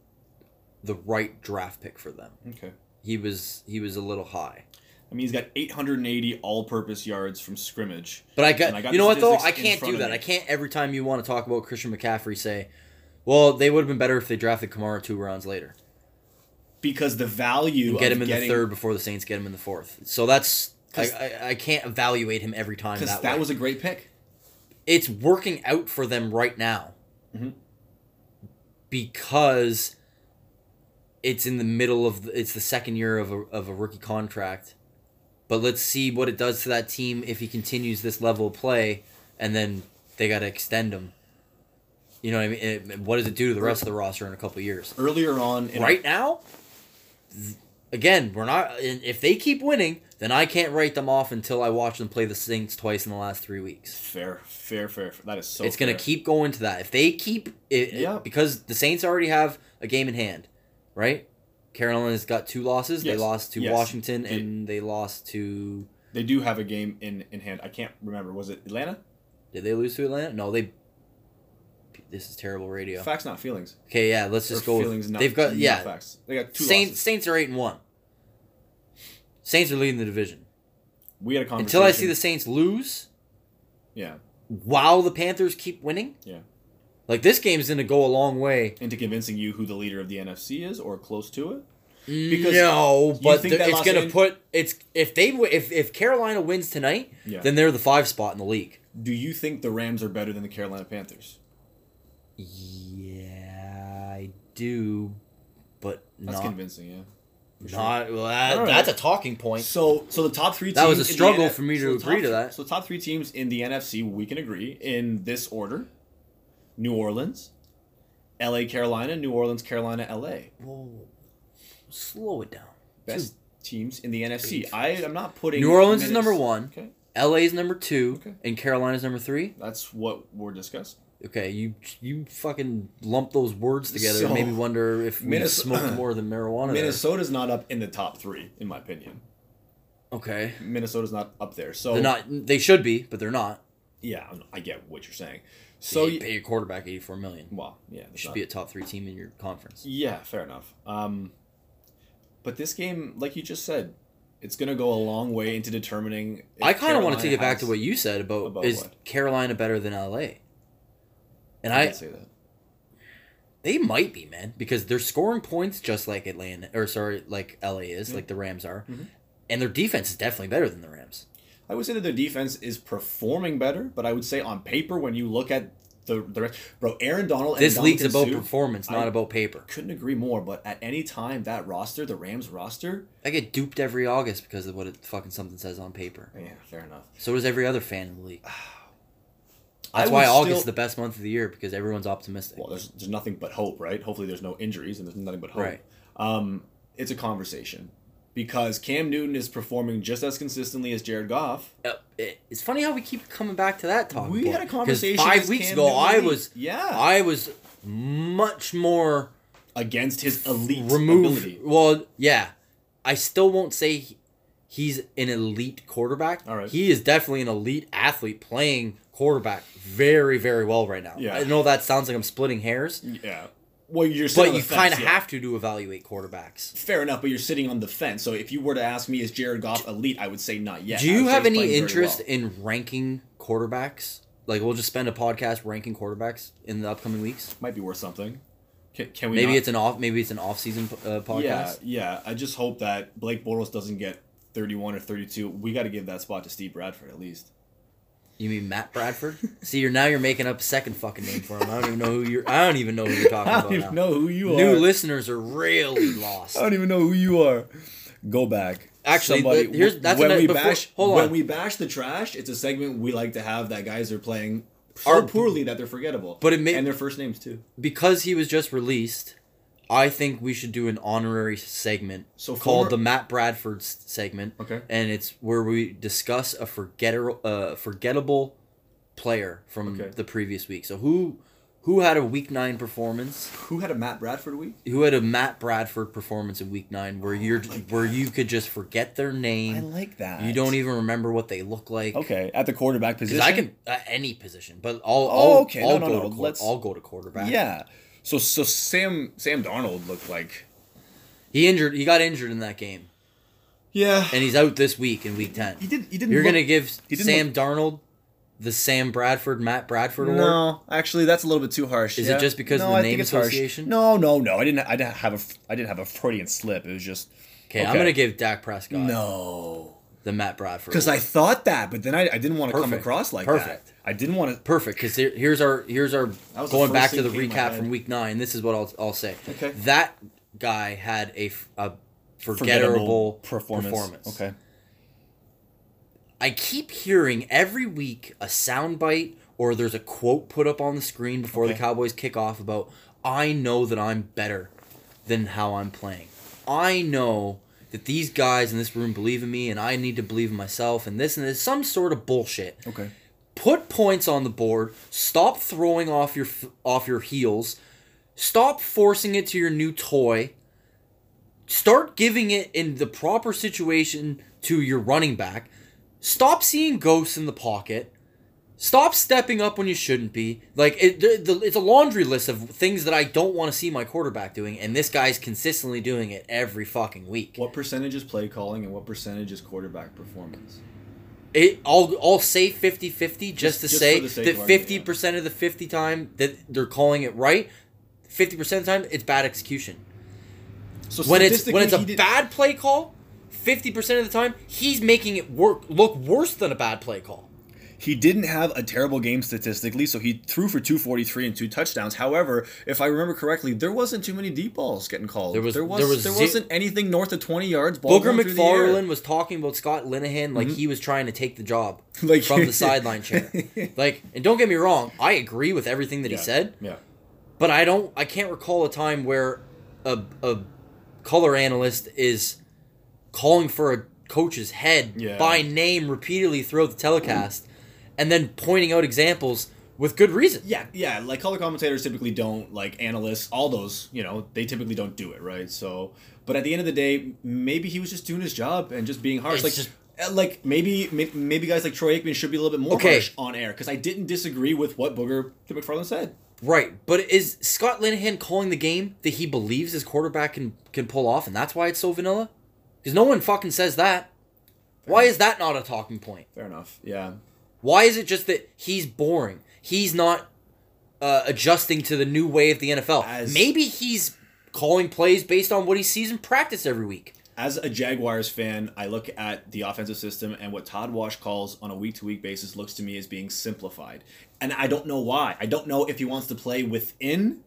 the right draft pick for them. okay. He was he was a little high. I mean, he's got 880 all-purpose yards from scrimmage. But I got, I got you know what though? I can't do that. I can't every time you want to talk about Christian McCaffrey say, "Well, they would have been better if they drafted Kamara two rounds later." because the value You get him in getting, the third before the Saints get him in the fourth. So that's I, I, I can't evaluate him every time because that, that, was a great pick. it's working out for them right now. Mhm. because it's in the middle of the, it's the second year of a, of a rookie contract. But let's see what it does to that team if he continues this level of play and then they got to extend him. You know what i mean? It- what does it do to the rest of the roster in a couple of years? Earlier on, in right now? Th- again we're not if they keep winning then i can't write them off until i watch them play the saints twice in the last three weeks fair, fair, fair. fair. That is so. it's fair. to keep going to that. If they keep it, Yeah. because the Saints already have a game in hand, right? Carolina's got two losses. They lost to Yes. Washington They- and they lost to. They do have a game in in hand. I can't remember. Was it Atlanta? Did they lose to Atlanta? No, they. This is terrible radio. Facts, not feelings. Okay, yeah, let's just Or go. feelings, With, not, they've got yeah. facts. They got two Saints losses. Saints are eight and one. Saints are leading the division. We had a conversation Until I see the Saints lose, yeah while the Panthers keep winning, yeah like this game's going to go a long way. into convincing you who the leader of the NFC is or close to it. Because no, but the- it's gonna put it's if they if if Carolina wins tonight, Yeah. then they're the five spot in the league. Do you think the Rams are better than the Carolina Panthers? Yeah, I do, but That's not convincing, yeah. Not. Well, that, right. that's a talking point. So, so the top three. Teams That was a in the struggle for me to the agree to that. So, top three teams in the NFC, we can agree in this order: New Orleans, L.A., Carolina, New Orleans, Carolina, L.A. Whoa, slow it down. Best teams in the NFC. I am not putting New Orleans is number one. Okay, LA is number two, Okay. and Carolina is number three. that's what we're discussing. Okay, you you fucking lump those words together So, and maybe wonder if we smoked more than marijuana. there. Minnesota's not up in the top three, in my opinion. Okay, Minnesota's not up there. So they're not. They should be, but they're not. Yeah, I get what you're saying. So you pay your quarterback eighty four million. well, yeah, You should not- be a top three team in your conference. Yeah, fair enough. Um, but this game, like you just said, it's gonna go a long way into determining. if I kind of want to take it back to what you said about, About is what? Carolina better than LA? And I I, say that. they might be man because they're scoring points just like Atlanta or sorry like LA is Yeah. like the Rams are, Mhm. and their defense is definitely better than the Rams. I would say that their defense is performing better, but I would say on paper, when you look at the the rest, bro, Aaron Donald. This league's about Suh, performance, not I- about paper. Couldn't agree more. But at any time, that roster, the Rams roster, I get duped every August because of what it fucking something says on paper. yeah, fair enough. So does every other fan in the league. That's why August still- is the best month of the year because everyone's optimistic. Well, there's there's nothing but hope, right? Hopefully, there's no injuries and there's nothing but hope. Right. Um, it's a conversation because Cam Newton is performing just as consistently as Jared Goff. Uh, it- it's funny how we keep coming back to that talk. We had a conversation five weeks Cam ago. Newton I was yeah I was much more against his elite ability. Well, yeah, I still won't say he's an elite quarterback. All right. he is definitely an elite athlete playing quarterback very very well right now. Yeah. I know that sounds like I'm splitting hairs, Yeah. Well, you're but you kind of yeah. have to to evaluate quarterbacks. Fair enough, but you're sitting on the fence. So if you were to ask me, is Jared Goff elite? I would say not yet. Do you have any interest well. in ranking quarterbacks? Like we'll just spend a podcast ranking quarterbacks in the upcoming weeks. Might be worth something. Can, can we? Maybe not- it's an off. Maybe it's an off-season uh, podcast. Yeah, yeah. I just hope that Blake Bortles doesn't get 31 or 32. We got to give that spot to Steve Bradford at least. You mean Matt Bradford? See, you're now you're making up a second fucking name for him. I don't even know who you're. I don't even know who you're talking about. I don't even now. know who you are. New listeners are really lost. I don't even know who you are. Go back. Actually, the- here's- that's when another- we before- bash. hold when on. we bash the trash, it's a segment we like to have that guys are playing so Our- poorly that they're forgettable. But it may- and their first names too. Because he was just released, I think we should do an honorary segment So called former- the Matt Bradford s- segment, Okay. and it's where we discuss a forgetter, uh, forgettable player from Okay. the previous week. So who who had a week nine performance? Who had a Matt Bradford week? Who had a Matt Bradford performance in week nine where you're where you could just forget their name. I like that. You don't even remember what they look like. Okay, at the quarterback Because position. I can uh, any position, but I'll, Oh, I'll, okay. I'll No, no, go no. to quar- Let's- I'll go to quarterback. Yeah. So so Sam Sam Darnold looked like he injured. He got injured in that game. Yeah. and he's out this week in week ten. he did. He didn't. You're look- gonna give he didn't Sam Darnold the Sam Bradford, Matt Bradford award? No, actually, that's a little bit too harsh. Is it just because of the I name it's harsh. association? No, no, no. I didn't. I didn't have a. I didn't have a Freudian slip. It was just Okay, I'm gonna give Dak Prescott no. the Matt Bradford Because. I thought that, but then I, I didn't want to come across like Perfect. that. I didn't want to. perfect because here's our here's our going back to the that came to my recap from week nine. This is what I'll I'll say. Okay. That guy had a forgettable performance. performance. Okay. I keep hearing every week a soundbite or there's a quote put up on the screen before the Cowboys kick off about I know that I'm better than how I'm playing. I know that these guys in this room believe in me and I need to believe in myself and this and this some sort of bullshit. Okay. Put points on the board. Stop throwing off your off your heels. Stop forcing it to your new toy. Start giving it in the proper situation to your running back. Stop seeing ghosts in the pocket. Stop stepping up when you shouldn't be. Like it, the, the, it's a laundry list of things that I don't want to see my quarterback doing, and this guy's consistently doing it every fucking week. What percentage is play calling and what percentage is quarterback performance? It, I'll, I'll say 50 50 just, Just- to just say for the sake that 50% of the 50 time that they're calling it right, 50% of the time it's bad execution. So When it's when it's a did- bad play call, 50% of the time he's making it work look worse than a bad play call. He didn't have a terrible game statistically, so he threw for 243 and two touchdowns. However, if I remember correctly, there wasn't too many deep balls getting called. There was- there, was, there was there wasn't anything north of 20 yards. Ball Booker going through the air. Mm-hmm. McFarland was talking about Scott Linehan like he was trying to take the job Like- from the sideline chair. Like, and don't get me wrong, I agree with everything that he said. Yeah. But I don't. I can't recall a time where a a color analyst is calling for a coach's head Yeah. by name repeatedly throughout the telecast, and then pointing out examples with good reason. Yeah, yeah. Like color commentators typically don't like analysts. All those, you know, they typically don't do it, right? So, but at the end of the day, maybe he was just doing his job and just being harsh. It's like, just- uh, like maybe maybe guys like Troy Aikman should be a little bit more Okay. harsh on air because I didn't disagree with what Booger McFarland said. Right, but is Scott Linehan calling the game that he believes his quarterback can can pull off, and that's why it's so vanilla? Because no one fucking says that. Why is that not a talking point? Fair enough. Yeah. Why is it just that he's boring? He's not uh, adjusting to the new way of the NFL. As- Maybe he's calling plays based on what he sees in practice every week. As a Jaguars fan, I look at the offensive system and what Todd Wash calls on a week to week basis looks to me as being simplified. And I don't know why. I don't know if he wants to play within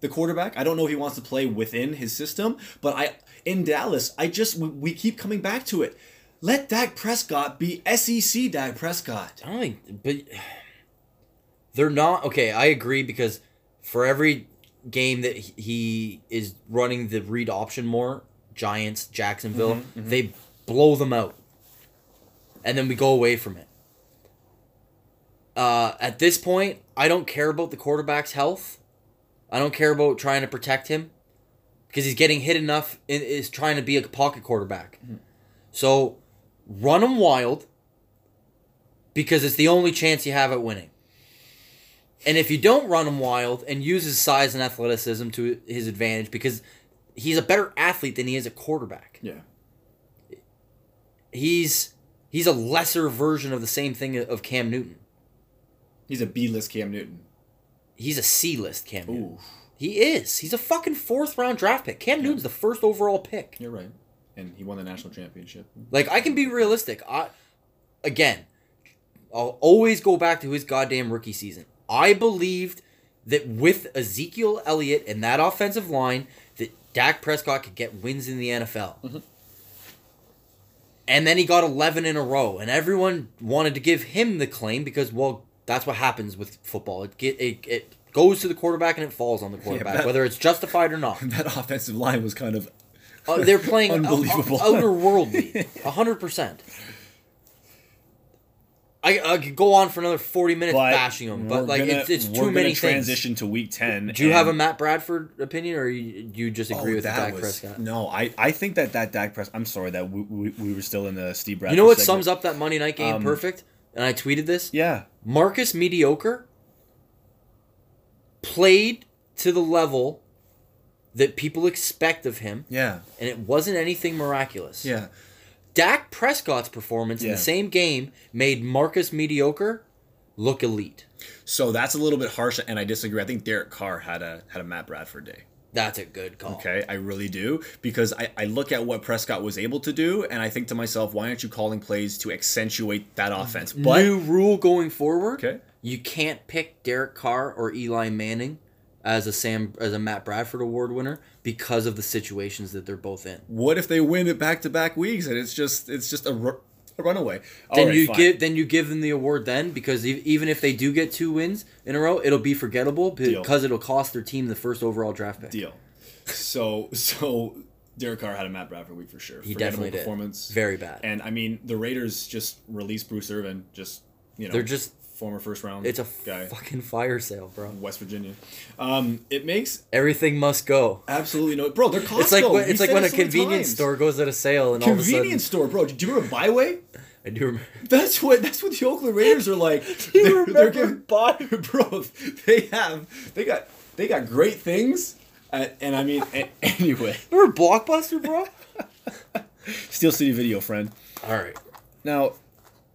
the quarterback. I don't know if he wants to play within his system. But I in Dallas, I just we, we keep coming back to it. Let Dak Prescott be SEC Dak Prescott. I don't think, but they're not okay. I agree because for every game that he is running the read option more, Giants, Jacksonville, mm-hmm, mm-hmm. they blow them out, and then we go away from it. Uh, at this point, I don't care about the quarterback's health. I don't care about trying to protect him because he's getting hit enough. and Is trying to be a pocket quarterback. Mm-hmm. So run him wild because it's the only chance you have at winning. And if you don't run him wild and use his size and athleticism to his advantage, because he's a better athlete than he is a quarterback. Yeah. He's he's a lesser version of the same thing of Cam Newton. He's a B list Cam Newton. He's a C list Cam Newton. Ooh, He is. He's a fucking fourth round draft pick. Cam Newton's the first overall pick. you're right. And he won the national championship. Like I can be realistic. I again, I'll always go back to his goddamn rookie season. I believed that with Ezekiel Elliott and that offensive line, that Dak Prescott could get wins in the NFL. Mm-hmm. And then he got 11 in a row, and everyone wanted to give him the claim because, well, that's what happens with football. It get it, it goes to the quarterback and it falls on the quarterback, that- whether it's justified or not. That offensive line was kind of Uh, they're playing Unbelievable. Unbelievable. outerworldly, hundred percent. I, I could go on for another forty minutes But bashing them, but like gonna- it's, it's too many things. transition to week 10. Do you have a Matt Bradford opinion, or you, you just agree Oh, with that Dak was- Prescott? No, I, I think that that Dak Prescott. I'm sorry that we, we, we were still in the Steve Bradford. You know what segment. sums up that Monday night game Um, perfect? And I tweeted this. Yeah, Marcus Mediocre played to the level that people expect of him, yeah, and it wasn't anything miraculous. yeah. Dak Prescott's performance in the same game made Marcus mediocre look elite. So that's a little bit harsh, and I disagree. I think Derek Carr had a had a Matt Bradford day. That's a good call. Okay, I really do because I, I look at what Prescott was able to do, and I think to myself, why aren't you calling plays to accentuate that mm. offense? But New rule going forward. Okay. You can't pick Derek Carr or Eli Manning as a Sam as a Matt Bradford award winner because of the situations that they're both in. what if they win it back to back weeks and it's just it's just a, ru- a runaway? All Then right, you fine. give then you give them the award then because e- even if they do get two wins in a row, it'll be forgettable Deal. because it'll cost their team the first overall draft pick. deal. So so Derek Carr had a Matt Bradford week for sure. He definitely did. performance. Very bad. And I mean, the Raiders just released Bruce Irvin, just you know, They're just former first round. it's a guy, fucking fire sale, bro. West Virginia. Um, it makes Everything must go. absolutely no, bro. They're Costco. It's like when, it's like when a convenience times. store goes at a sale and all of a Convenience store, bro. Do you remember Bi-Way? I do remember. That's what that's what the Oakland Raiders are like. you they're, they're remember giving, bro. They have they got they got great things, uh, and I mean a- anyway. Remember Blockbuster, bro? Steel City Video, friend. all right. Now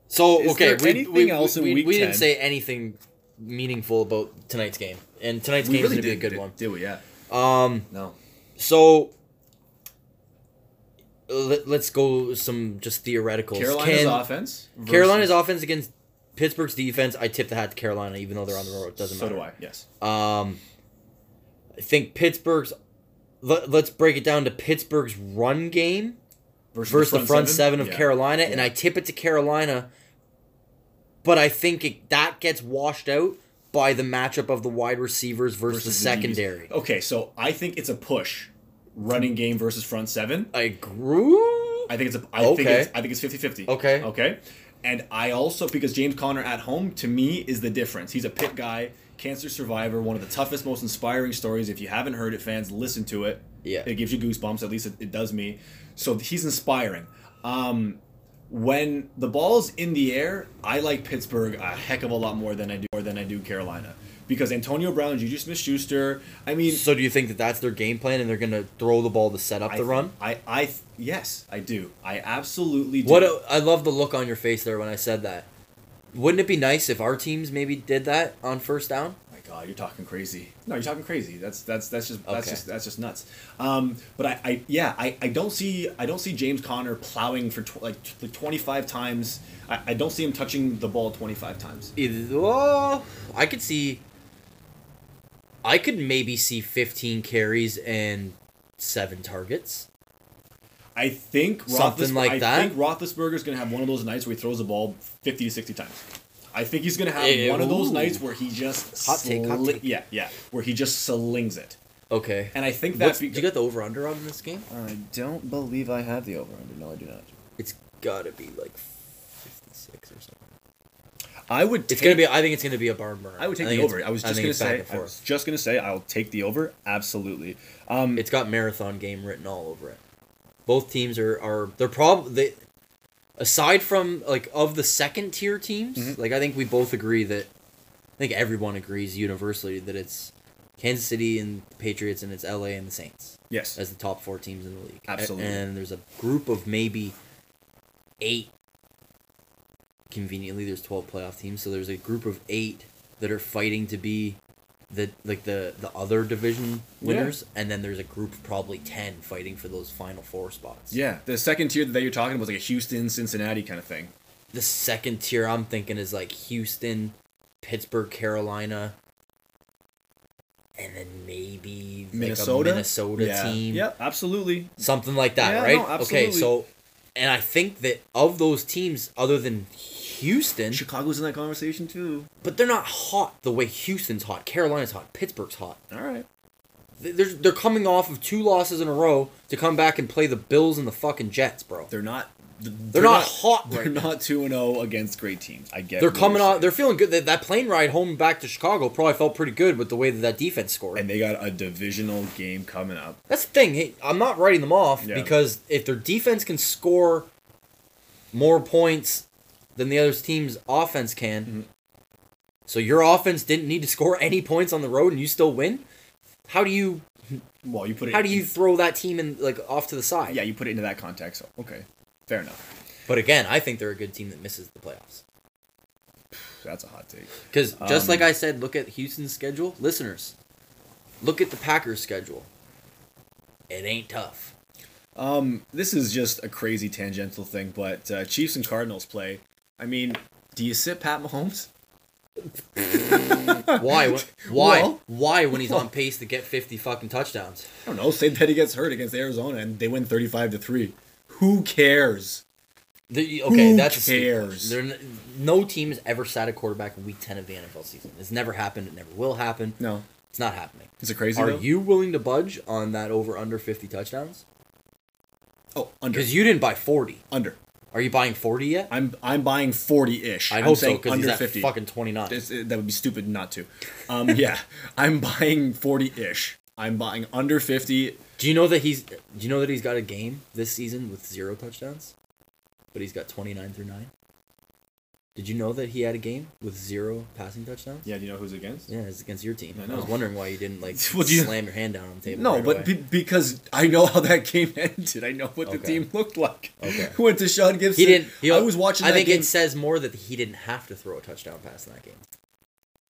So Is okay, we, anything we, else we, we didn't say anything meaningful about tonight's game, and tonight's game really is gonna did, be a good did, one. Did we? Yeah. Um, No. so let, us go some just theoreticals. Carolina's Can- offense. versus- Carolina's offense against Pittsburgh's defense. I tip the hat to Carolina, even though they're on the road. It doesn't So matter. do I. Yes. Um, I think Pittsburgh's. Let, let's break it down to Pittsburgh's run game versus the front seven, of Yeah. Carolina, and I tip it to Carolina. But I think it, that gets washed out by the matchup of the wide receivers versus, the secondary. Okay, so I think it's a push, running game versus front seven. I grew. I think it's a. I think Okay. it's. I think it's 50-50. Okay. Okay. And I also because James Conner at home to me is the difference. He's a pit guy, cancer survivor, one of the toughest, most inspiring stories. If you haven't heard it, fans, listen to it. Yeah. It gives you goosebumps. At least it, it does me. So he's inspiring. Um, when the ball's in the air, I like Pittsburgh a heck of a lot more than I do more than I do Carolina because Antonio Brown, Juju Smith-Schuster. I mean, So do you think that that's their game plan, and they're gonna throw the ball to set up I, the run? I, I, yes, I do. I absolutely do. What a, I love the look on your face there when I said that. Wouldn't it be nice if our teams maybe did that on first down? My you're talking crazy. No, you're talking crazy. That's that's that's just that's Okay. just that's just nuts. Um, but I, I yeah, I, I don't see I don't see James Conner plowing for tw- like t- 25 times. I, I don't see him touching the ball 25 times. Either, oh, I could see. I could maybe see 15 carries and seven targets. I think Something like I that? I think Roethlisberger's gonna have one of those nights where he throws the ball 50 to 60 times. I think he's gonna have Eh, one of those nights where he just Hot take, hot take. yeah yeah where he just slings it. Okay. And I think What's, that's do you got the over under on this game? I don't believe I have the over under. No, I do not. It's gotta be like 56 or something. I would. It's gonna be. I think it's gonna be a barn burner. I would take think the over. I was just think gonna say. I was just gonna say. I'll take the over. Absolutely. Um, It's got marathon game written all over it. Both teams are are they're probably they, aside from like of the second tier teams, Mhm. like I think we both agree that I think everyone agrees universally that it's Kansas City and the Patriots and it's LA and the Saints yes. as the top four teams in the league. Absolutely. And there's a group of maybe eight. Conveniently, there's twelve playoff teams, so there's a group of eight that are fighting to be the like the the other division Yeah. winners, and then there's a group of probably ten fighting for those final four spots. Yeah, the second tier that you're talking about was like a Houston, Cincinnati kind of thing. The second tier I'm thinking is like Houston, Pittsburgh, Carolina, and then maybe Minnesota, like a Minnesota yeah. team. Yeah, absolutely. something like that, Yeah, right? no, okay, so and I think that of those teams, other than Houston, Chicago's in that conversation too. but they're not hot the way Houston's hot, Carolina's hot, Pittsburgh's hot. All right. They- They're they're coming off of two losses in a row to come back and play the Bills and the fucking Jets, bro. They're not. They're, They're, not, hot They're now. not two and zero against great teams. I get. They're coming off. They're feeling good. That, that plane ride home back to Chicago probably felt pretty good with the way that that defense scored. and they got a divisional game coming up. That's the thing. Hey, I'm not writing them off Yeah. because if their defense can score more points than the other team's offense can, Mhm. so your offense didn't need to score any points on the road and you still win. How do you Well, you put it. how do you throw that team in like off to the side? Yeah, you put it into that context. Okay. Fair enough. But again, I think they're a good team that misses the playoffs. That's a hot take. Because just Um, like I said, look at Houston's schedule. Listeners, look at the Packers' schedule. It ain't tough. Um, this is just a crazy tangential thing, but uh, Chiefs and Cardinals play. I mean, do you sit Pat Mahomes? Why? Why? Well- Why when he's on pace to get fifty fucking touchdowns? I don't know. Say that he gets hurt against Arizona and they win thirty-five to three. Who cares? The, okay, Who that's cares? There, no team has ever sat a quarterback in Week Ten of the NFL season. It's never happened. It never will happen. No, It's not happening. is it crazy? Are though? you willing to budge on that over under fifty touchdowns? Oh, under. Because you didn't buy forty. under. Are you buying forty yet? I'm I'm buying forty-ish. I I'm hope so because he's at fifty. fucking twenty nine. That would be stupid not to. Um, yeah, I'm buying forty-ish. I'm buying under fifty. Do you know that he's? Do you know that he's got a game this season with zero touchdowns, but he's got twenty nine through nine. Did you know that he had a game with zero passing touchdowns? Yeah, do you know who's against? Yeah, it's against your team. I I, was wondering why you didn't like Well, you- slam your hand down on the table. No, right but be, because I know how that game ended. I know what the team looked like. Okay. Went Tashaun Gipson. he didn't. He, I was watching. I think game. it says more that he didn't have to throw a touchdown pass in that game.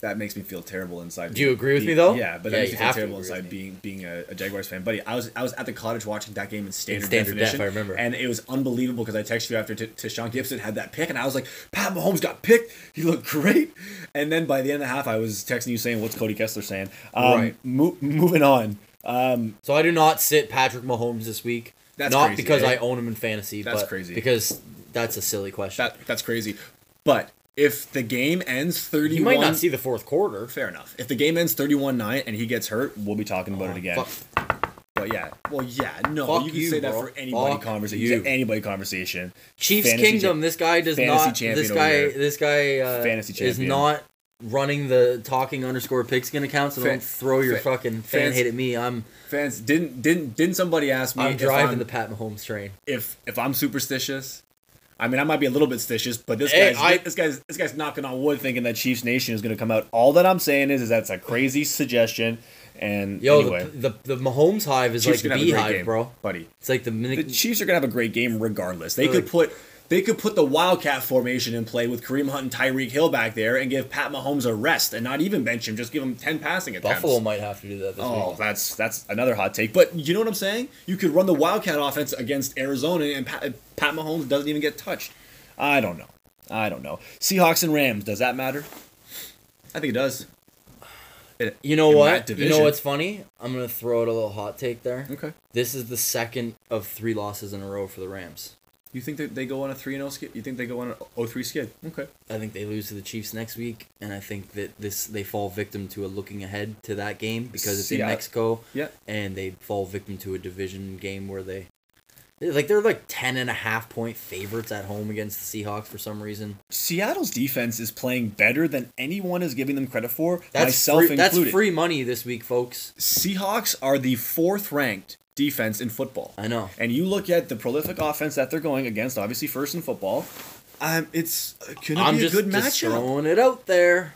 That makes me feel terrible inside. Do you agree with being- me, though? Yeah, but Yeah, that makes me feel terrible inside being being a, a Jaguars fan. Buddy, I was I was at the cottage watching that game in standard, standard def, definition. I remember. and it was unbelievable because I texted you after Tashaun Gipson had that pick, and I was like, Pat Mahomes got picked. He looked great. And then by the end of the half, I was texting you saying, "What's Cody Kessler saying?" Um, Right. Mo- moving on. Um, So I do not sit Patrick Mahomes this week. That's not crazy, because eh? I own him in fantasy. That's but crazy. Because that's a silly question. that that's crazy. But if the game ends thirty-one, you might not see the fourth quarter. Fair enough. If the game ends 31-9 and he gets hurt, we'll be talking about it again. Oh, Fuck, But yeah, well, yeah, no, Fuck you can you, say that for anybody Fuck conversation. you. Anybody conversation. Chiefs Fantasy Kingdom. cha- this guy does fantasy not. champion This guy. This guy uh, Fantasy champion. is not running the talking underscore pigskin account. So Fan- don't throw your fa- fucking fan fans- hate at me. I'm Fans didn't didn't didn't somebody ask me I'm driving I'm, the Pat Mahomes train. if if I'm superstitious? I mean, I might be a little bit stitious, but this Hey, guy's I- this guy's this guy's knocking on wood, thinking that Chiefs Nation is going to come out. All that I'm saying is, is that's a crazy suggestion. And Yo, anyway, the, the the Mahomes hive is Chiefs like the have a great beehive, game, bro. buddy. It's like the, mini- The Chiefs are gonna have a great game regardless. They They're could like- put they could put the Wildcat formation in play with Kareem Hunt and Tyreek Hill back there and give Pat Mahomes a rest and not even bench him, just give him ten passing attempts. Buffalo might have to do that this Oh, week. that's that's another hot take. But you know what I'm saying? You could run the Wildcat offense against Arizona and Pat, Pat Mahomes doesn't even get touched. I don't know. I don't know. Seahawks and Rams, does that matter? I think it does. It- You know what? You know what's funny? I'm gonna throw out a little hot take there. Okay. This is the second of three losses in a row for the Rams. You think that they go on a 3 0 skid? You think they go on an 0 3 skid? Okay. I think they lose to the Chiefs next week, and I think that this they fall victim to a looking ahead to that game because it's See, in I- Mexico, Yeah. and they fall victim to a division game where they, like they're like 10 and a half point favorites at home against the Seahawks for some reason. Seattle's defense is playing better than anyone is giving them credit for, That's myself free, included. that's free money this week, folks. Seahawks are the fourth ranked defense in football. I know. And you look at the prolific offense that they're going against, obviously first in football. Um, it's gonna I'm be just, a good just matchup. throwing it out there.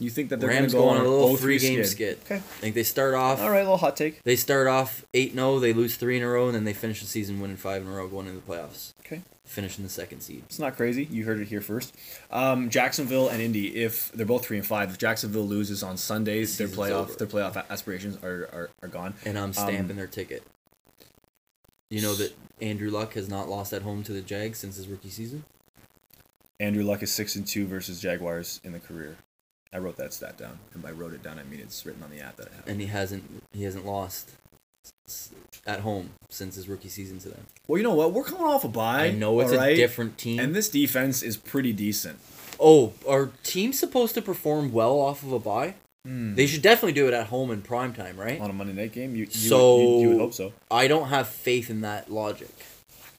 You think that they're Rams gonna go go on on a little 0-3 three game skid? skid. Okay. I think they start off. All right, little hot take. They start off 8 0, they lose 3 in a row, and then they finish the season winning 5 in a row going into the playoffs. Okay. Finishing the second seed. It's not crazy. You heard it here first. Um, Jacksonville and Indy, if they're both three and five, if Jacksonville loses on Sundays, their playoff over. their playoff aspirations are, are, are gone. And Um, I'm stamping their ticket. You know that Andrew Luck has not lost at home to the Jags since his rookie season? Andrew Luck is six and two versus Jaguars in the career. I wrote that stat down, and by wrote it down, I mean it's written on the app that I have. And he hasn't he hasn't lost at home since his rookie season to them. Well, you know what? We're coming off a bye. I know it's a different team. and this defense is pretty decent. oh, are teams supposed to perform well off of a bye? Hmm. They should definitely do it at home in prime time, right? On a Monday night game, you you, So- you, you would hope so. I don't have faith in that logic.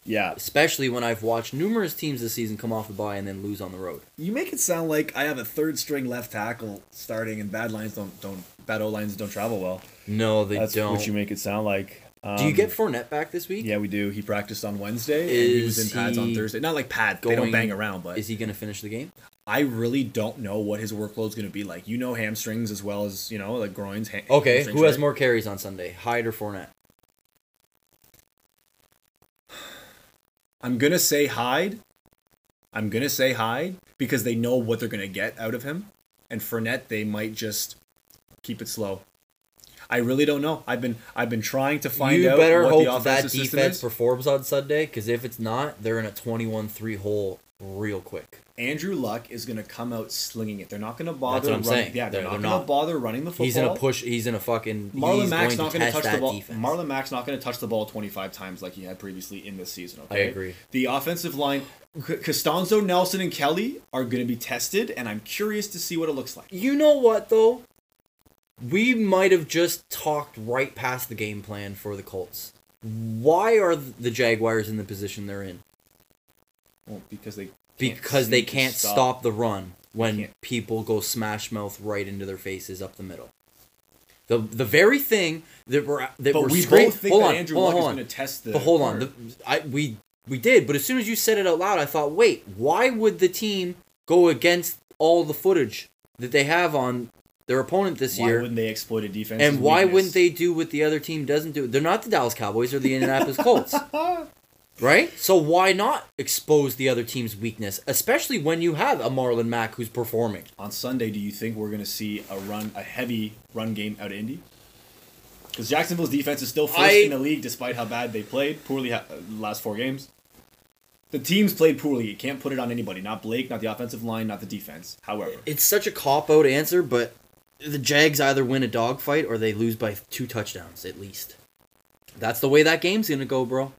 Yeah, especially when I've watched numerous teams this season come off the bye and then lose on the road. you make it sound like I have a third string left tackle starting, and bad lines don't don't bad O lines don't travel well. No, they That's don't. what you make it sound like. Um, Do you get Fournette back this week? Yeah, we do. He practiced on Wednesday, and he was in pads on Thursday. Not like pads; they don't bang around. But Is he going to finish the game? I really don't know what his workload's going to be like. You know, hamstrings as well as you know, like groins. Ha- Okay, who has right? more carries on Sunday, Hyde or Fournette? I'm gonna say Hyde. I'm gonna say Hyde because they know what they're gonna get out of him, and Fournette they might just keep it slow. I really don't know. I've been I've been trying to find you out better what hope the that, that offensive system defense performs on Sunday, because if it's not, they're in a 21-3 hole real quick. Andrew Luck is gonna come out slinging it. They're not gonna bother. That's what I'm running, saying. Yeah, they're, They're- not gonna bother running the football. He's gonna push. He's gonna fucking. Marlon Mack's going not to going to touch the ball. defense. Marlon Mack's not going to touch the ball 25 times like he had previously in this season. Okay? I agree. The offensive line, Castonzo, Nelson, and Kelly are going to be tested, and I'm curious to see what it looks like. You know what though? We might have just talked right past the game plan for the Colts. Why are the Jaguars in the position they're in? Well, because they can't Because they can't stop. the run when people go smash mouth right into their faces up the middle. The the very thing that we're that But we're we both think hold that on, Andrew hold Luck on, is going to test the. But hold on, the, I we we did, but as soon as you said it out loud, I thought, wait, why would the team go against all the footage that they have on their opponent this why year? Why wouldn't they exploit a defense? And why wouldn't they do what the other team doesn't do? They're not the Dallas Cowboys or the Indianapolis Colts. Right? So why not expose the other team's weakness, especially when you have a Marlon Mack who's performing? On Sunday, do you think we're going to see a run, a heavy run game out of Indy? Because Jacksonville's defense is still first I- in the league, despite how bad they played poorly ha- uh, last four games. The teams played poorly. You can't put it on anybody. Not Blake, not the offensive line, not the defense. However, It's such a cop out answer, but the Jags either win a dogfight or they lose by two touchdowns at least. That's the way that game's gonna go, bro.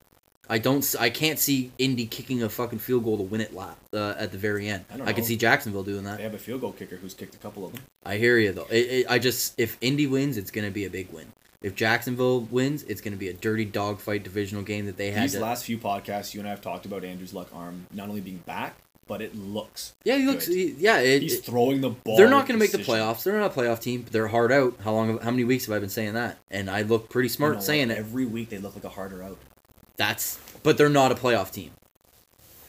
I don't. I can't see Indy kicking a fucking field goal to win it uh, at the very end. I don't I, can see Jacksonville doing that. they have a field goal kicker who's kicked a couple of them. I hear you though. It, it, I just if Indy wins, it's gonna be a big win. If Jacksonville wins, it's gonna be a dirty dogfight divisional game that they had. These To, last few podcasts, you and I have talked about Andrew's luck arm not only being back, but it looks. yeah, he looks. He, yeah, it, He's throwing the ball. they're not gonna make the playoffs. They're not a playoff team. They're hard out. How long? How many weeks have I been saying that? And I look pretty You smart know what? saying it. Every week they look like a harder out. That's but they're not a playoff team.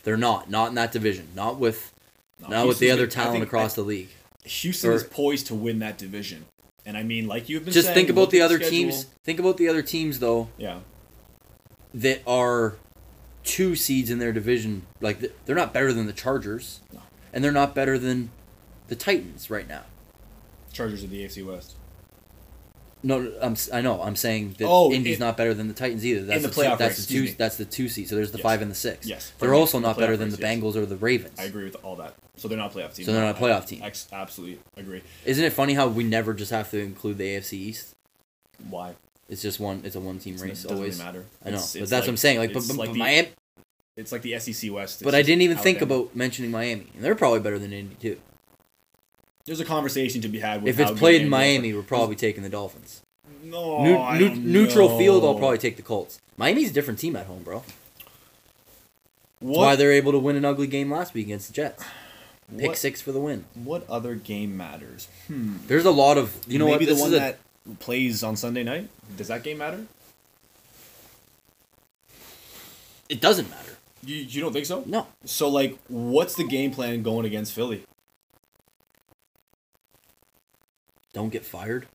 They're not. Not in that division. Not with No, not with the other talent across the league. Houston or- is poised to win that division, and I mean, like you've been Just saying, think about the other teams. Think about the other teams though Yeah, that are two seeds in their division. Like they're not better than the Chargers, No. and they're not better than the Titans right now. Chargers of the AFC West. No, I'm I know. I'm saying that Oh, Indy's in- not better than the Titans either. That's the two, playoff that's race, the two. me. That's the two seed. So there's the Yes. five and the six. Yes. they're also the not better than the race, yes. Bengals or the Ravens. I agree with all that. So they're not a playoff team. So they're not a I- playoff team. Ex- absolutely agree. Isn't it funny how we never just have to include the AFC East? Why? It's just one. It's a one team race it doesn't always. really matter. I know, It's- but it's that's what I'm saying. Like, but, it's but, like but the, Miami. It's like the SEC West. But I didn't even think about mentioning Miami, and they're probably better than Indy too. There's a conversation to be had. With If it's played in Miami, we're probably taking the Dolphins. No, New, I new- don't neutral field, I'll probably take the Colts. Miami's a different team at home, bro. That's What? why they're able to win an ugly game last week against the Jets. Pick what, six for the win. What other game matters? Hmm. There's a lot of you know Maybe what the one is a- that plays on Sunday night. Does that game matter? it doesn't matter. You you don't think so? No, So like, what's the game plan going against Philly? don't get fired.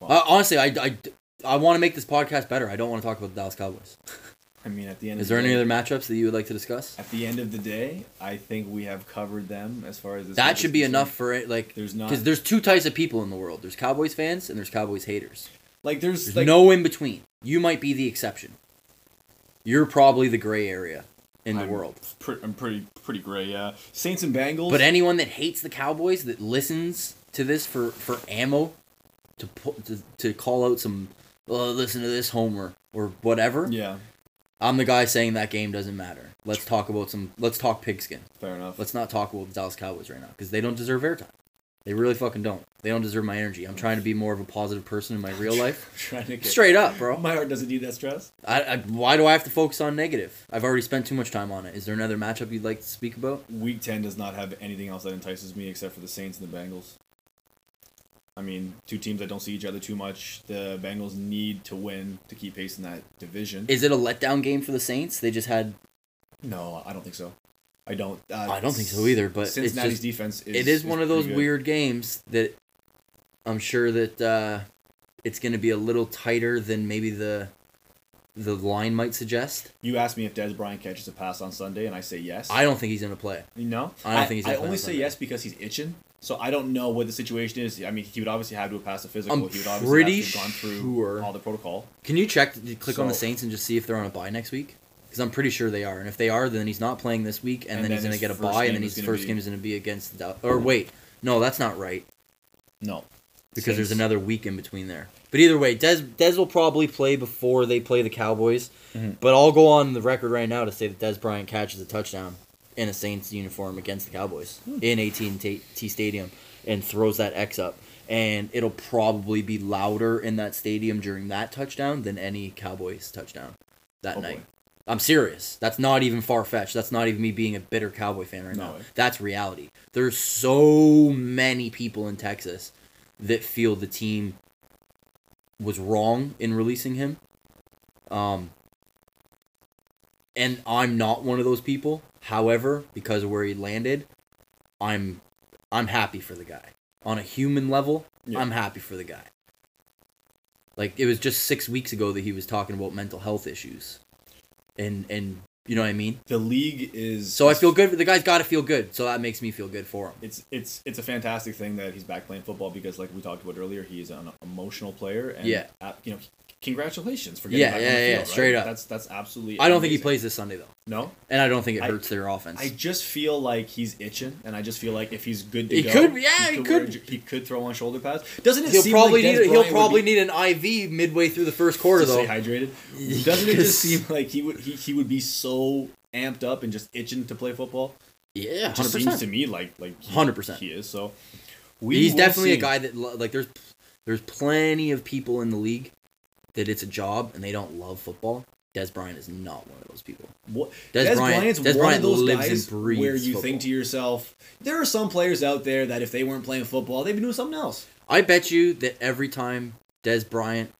Uh, honestly, I, I, I want to make this podcast better. I don't want to talk about the Dallas Cowboys. I mean, at the end. Is of there the any day, other matchups that you would like to discuss? At the end of the day, I think we have covered them as far as this That should be concerned. enough for it. Like, There's not because there's two types of people in the world. There's Cowboys fans and there's Cowboys haters. like there's, There's like no in between. You might be the exception. You're probably the gray area in the I'm world. pre- I'm pretty pretty gray. Yeah, Saints and Bengals. But anyone that hates the Cowboys that listens to this for for ammo to to, to call out some well, listen to this homer or whatever. yeah, I'm the guy saying that game doesn't matter. Let's talk about some. Let's talk pigskin. fair enough. Let's not talk about the Dallas Cowboys right now because they don't deserve airtime. They really fucking don't. They don't deserve my energy. I'm trying to be more of a positive person in my real life. Trying to get Straight up, bro. My heart doesn't need that stress. I, I, why do I have to focus on negative? I've already spent too much time on it. Is there another matchup you'd like to speak about? Week ten does not have anything else that entices me except for the Saints and the Bengals. I mean, two teams that don't see each other too much. The Bengals need to win to keep pace in that division. Is it a letdown game for the Saints? They just had. no, I don't think so. I don't. Uh, I don't think so either. But it's Cincinnati's just, defense is. it is one of those good. weird games that I'm sure that uh, it's going to be a little tighter than maybe the the line might suggest. You asked me if Dez Bryant catches a pass on Sunday, and I say yes. I don't think he's gonna play. no, I don't think he's I only on say Sunday. yes because he's itching. So I don't know what the situation is. I mean, he would obviously have to pass a physical. I'm he would obviously pretty have to have gone through sure- all the protocol. Can you check? click on the Saints and just see if they're on a bye next week? Because I'm pretty sure they are. And if they are, then he's not playing this week, and, And then, then he's gonna get a bye, and then his first be- game is gonna be against the. Or wait, no, that's not right. No, because there's another week in between there. But either way, Dez Dez will probably play before they play the Cowboys. Mhm. But I'll go on the record right now to say that Dez Bryant catches a touchdown in a Saints uniform against the Cowboys in AT&T Stadium and throws that X up. And it'll probably be louder in that stadium during that touchdown than any Cowboys touchdown that Oh, night. boy. I'm serious. That's not even far fetched. That's not even me being a bitter Cowboy fan right No now. That's reality. There's so many people in Texas that feel the team was wrong in releasing him. Um, and I'm not one of those people. However, because of where he landed, I'm I'm happy for the guy. On a human level, Yeah. I'm happy for the guy. Like it was just six weeks ago that he was talking about mental health issues, and and you know what I mean. the league is. So I feel good. The guy's got to feel good. So that makes me feel good for him. It's it's it's a fantastic thing that he's back playing football because, like we talked about earlier, he is an emotional player. And, Yeah. you know, congratulations for getting Yeah, back yeah, on the yeah, field, right? straight up. That's that's absolutely. I don't think he plays this Sunday though, No, and I don't think it I- hurts their offense. I just feel like he's itching, and I just feel like if he's good to He go, could- yeah, he wear- could. he could throw on shoulder pads. Doesn't it he'll seem probably like need he'll probably be- need an IV midway through the first quarter to though. stay hydrated? Doesn't it just seem like he would he, he would be so amped up and just itching to play football? Yeah, It hundred just seems to me like like 100%. he is. So we He's definitely a guy that like there's there's plenty of people in the league that it's a job and they don't love football. Dez Bryant is not one of those people. What, Dez Dez, Bryant- Bryant's Dez one Bryant of those lives guys where you football. think to yourself, there are some players out there that if they weren't playing football, they'd be doing something else. I bet you that every time Dez Bryant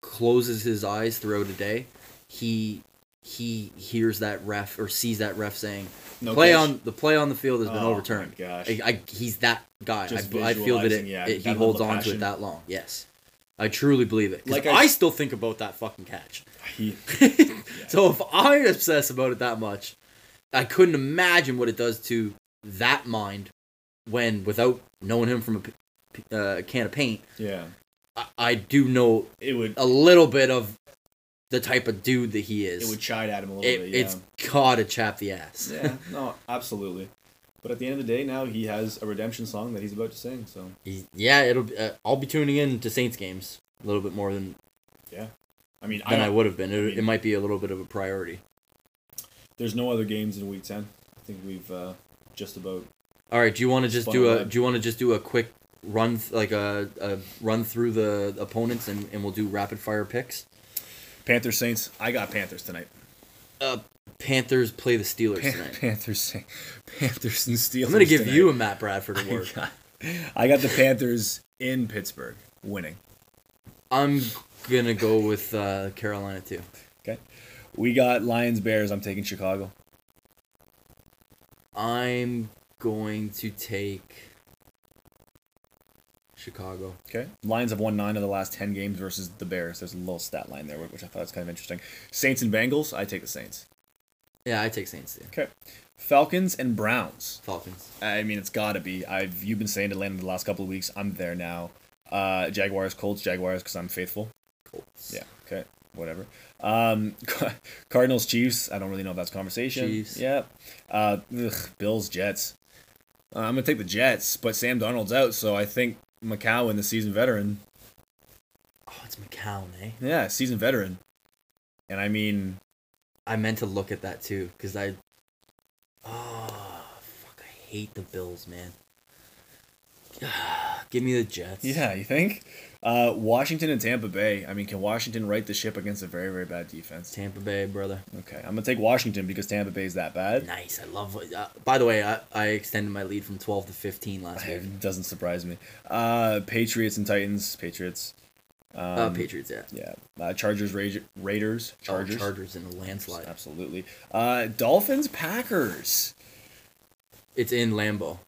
closes his eyes throughout a day, he he hears that ref or sees that ref saying No play catch. on the play on the field has been Oh, overturned. gosh. I, I, he's that guy. Just I, I feel that it, yeah, it- he holds on to it that long. Yes, I truly believe it. Like I, I- still think about that fucking catch. He, so if I obsess about it that much, I couldn't imagine what it does to that mind when, without knowing him from a uh, can of paint, yeah, I, I do know it would a little bit of the type of dude that he is. it would chide at him a little It- bit. Yeah. It's gotta chap the ass. yeah, no, absolutely. But at the end of the day, now he has a redemption song that he's about to sing. So He- yeah, it'll. Be, uh, I'll be tuning in to Saints games a little bit more than yeah. I mean, I, than I, don't- would have been. It, I mean- it might be a little bit of a priority. there's no other games in week ten. I think we've uh, just about All right, do you want to just do a web. Do you want to just do a quick run, th- like a, a run through the opponents, and, and we'll do rapid fire picks. Panthers Saints. I got Panthers tonight. Panthers play the Steelers tonight. Panthers Panthers and Steelers. I'm gonna give tonight. you a Matt Bradford I award. got, I got the Panthers in Pittsburgh winning. I'm gonna go with uh, Carolina too. Okay, we got Lions Bears. I'm taking Chicago. I'm going to take Chicago. Okay. Lions have won nine of the last ten games versus the Bears. There's a little stat line there, which I thought was kind of interesting. Saints and Bengals. I take the Saints. Yeah, I take Saints too. Okay. Falcons and Browns. Falcons. I mean, it's got to be. I've you've been saying Atlanta the last couple of weeks. I'm there now. Uh, Jaguars, Colts, Jaguars, because I'm faithful. Colts. Yeah. Okay. Whatever. Um, Cardinals, Chiefs. I don't really know if that's conversation. Chiefs. Yeah. Uh, ugh, Bills, Jets. Uh, I'm gonna take the Jets, but Sam Darnold's out, so I think McCown, the seasoned veteran. Oh, it's McCown, eh? Yeah, seasoned veteran. And I mean, I meant to look at that too, because I. Oh, fuck! I hate the Bills, man. Give me the Jets. yeah, you think? Uh, Washington and Tampa Bay. I mean, can Washington right the ship against a very, very bad defense? Tampa Bay, brother. Okay, I'm gonna take Washington because Tampa Bay is that bad. Nice. I love. Uh, by the way, I, I extended my lead from 12 to 15 last week. It doesn't surprise me. Uh, Patriots and Titans. Patriots. Um, uh, Patriots, yeah. Yeah. Uh, Chargers, Ra- Raiders. Chargers. Oh, Chargers in a landslide. Absolutely. Uh, Dolphins, Packers. It's in Lambeau.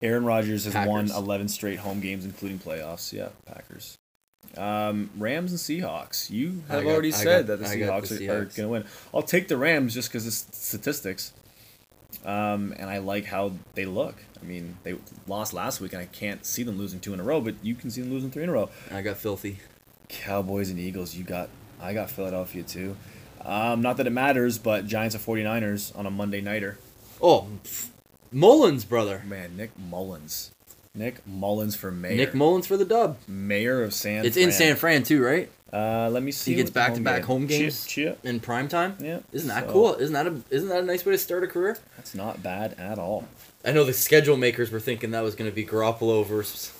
Aaron Rodgers has won 11 straight home games, including playoffs. Yeah, Packers. Um, Rams and Seahawks. You have got- already I said got- that the I got Seahawks, are, are going to win. I'll take the Rams just because it's statistics. Um, and I like how they look. I mean, they lost last week, and I can't see them losing two in a row, but you can see them losing three in a row. I got filthy. Cowboys and Eagles. You got. I got Philadelphia too. Um, not that it matters, but Giants and 49ers on a Monday nighter. Oh, Mullens, brother. Man, Nick Mullens. Nick Mullens for mayor. Nick Mullens for the dub. mayor of San. It's in San Fran too, right? Uh, let me see. He gets back-to-back home Chia- games? Chia. In prime time. Yeah. Isn't that so cool? Isn't that a isn't that a nice way to start a career? That's not bad at all. I know the schedule makers were thinking that was going to be Garoppolo versus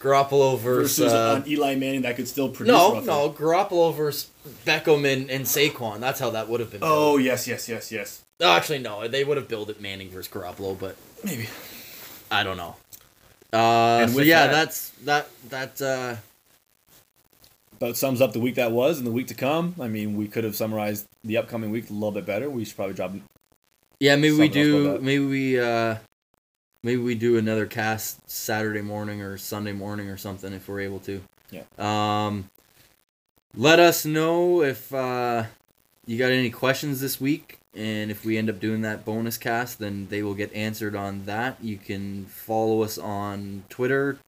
Garoppolo versus, Versus uh, Eli Manning that could still produce. no roughly. no Garoppolo versus Beckham and, and Saquon. That's how that would have been. Oh yes, yes, yes, yes. Oh, actually no, they would have built it Manning versus Garoppolo, but Maybe. I don't know. Uh, And so yeah, that- that's that that uh, About sums up the week that was and the week to come. I mean, we could have summarized the upcoming week a little bit better. We should probably drop. yeah maybe we Something else about do maybe we uh, maybe we do another cast Saturday morning or Sunday morning or something if we're able to. Yeah. Um, let us know if uh, you got any questions this week, and if we end up doing that bonus cast, then they will get answered on that. You can follow us on Twitter,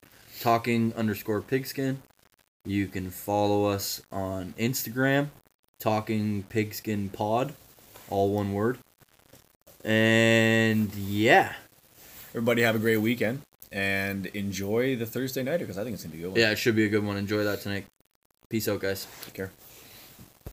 talking underscore pigskin. You can follow us on Instagram, talking pigskin pod, all one word. And yeah, Everybody have a great weekend and enjoy the Thursday nighter because I think it's gonna be a good one. yeah, it should be a good one. Enjoy that tonight. Peace out, guys. Take care.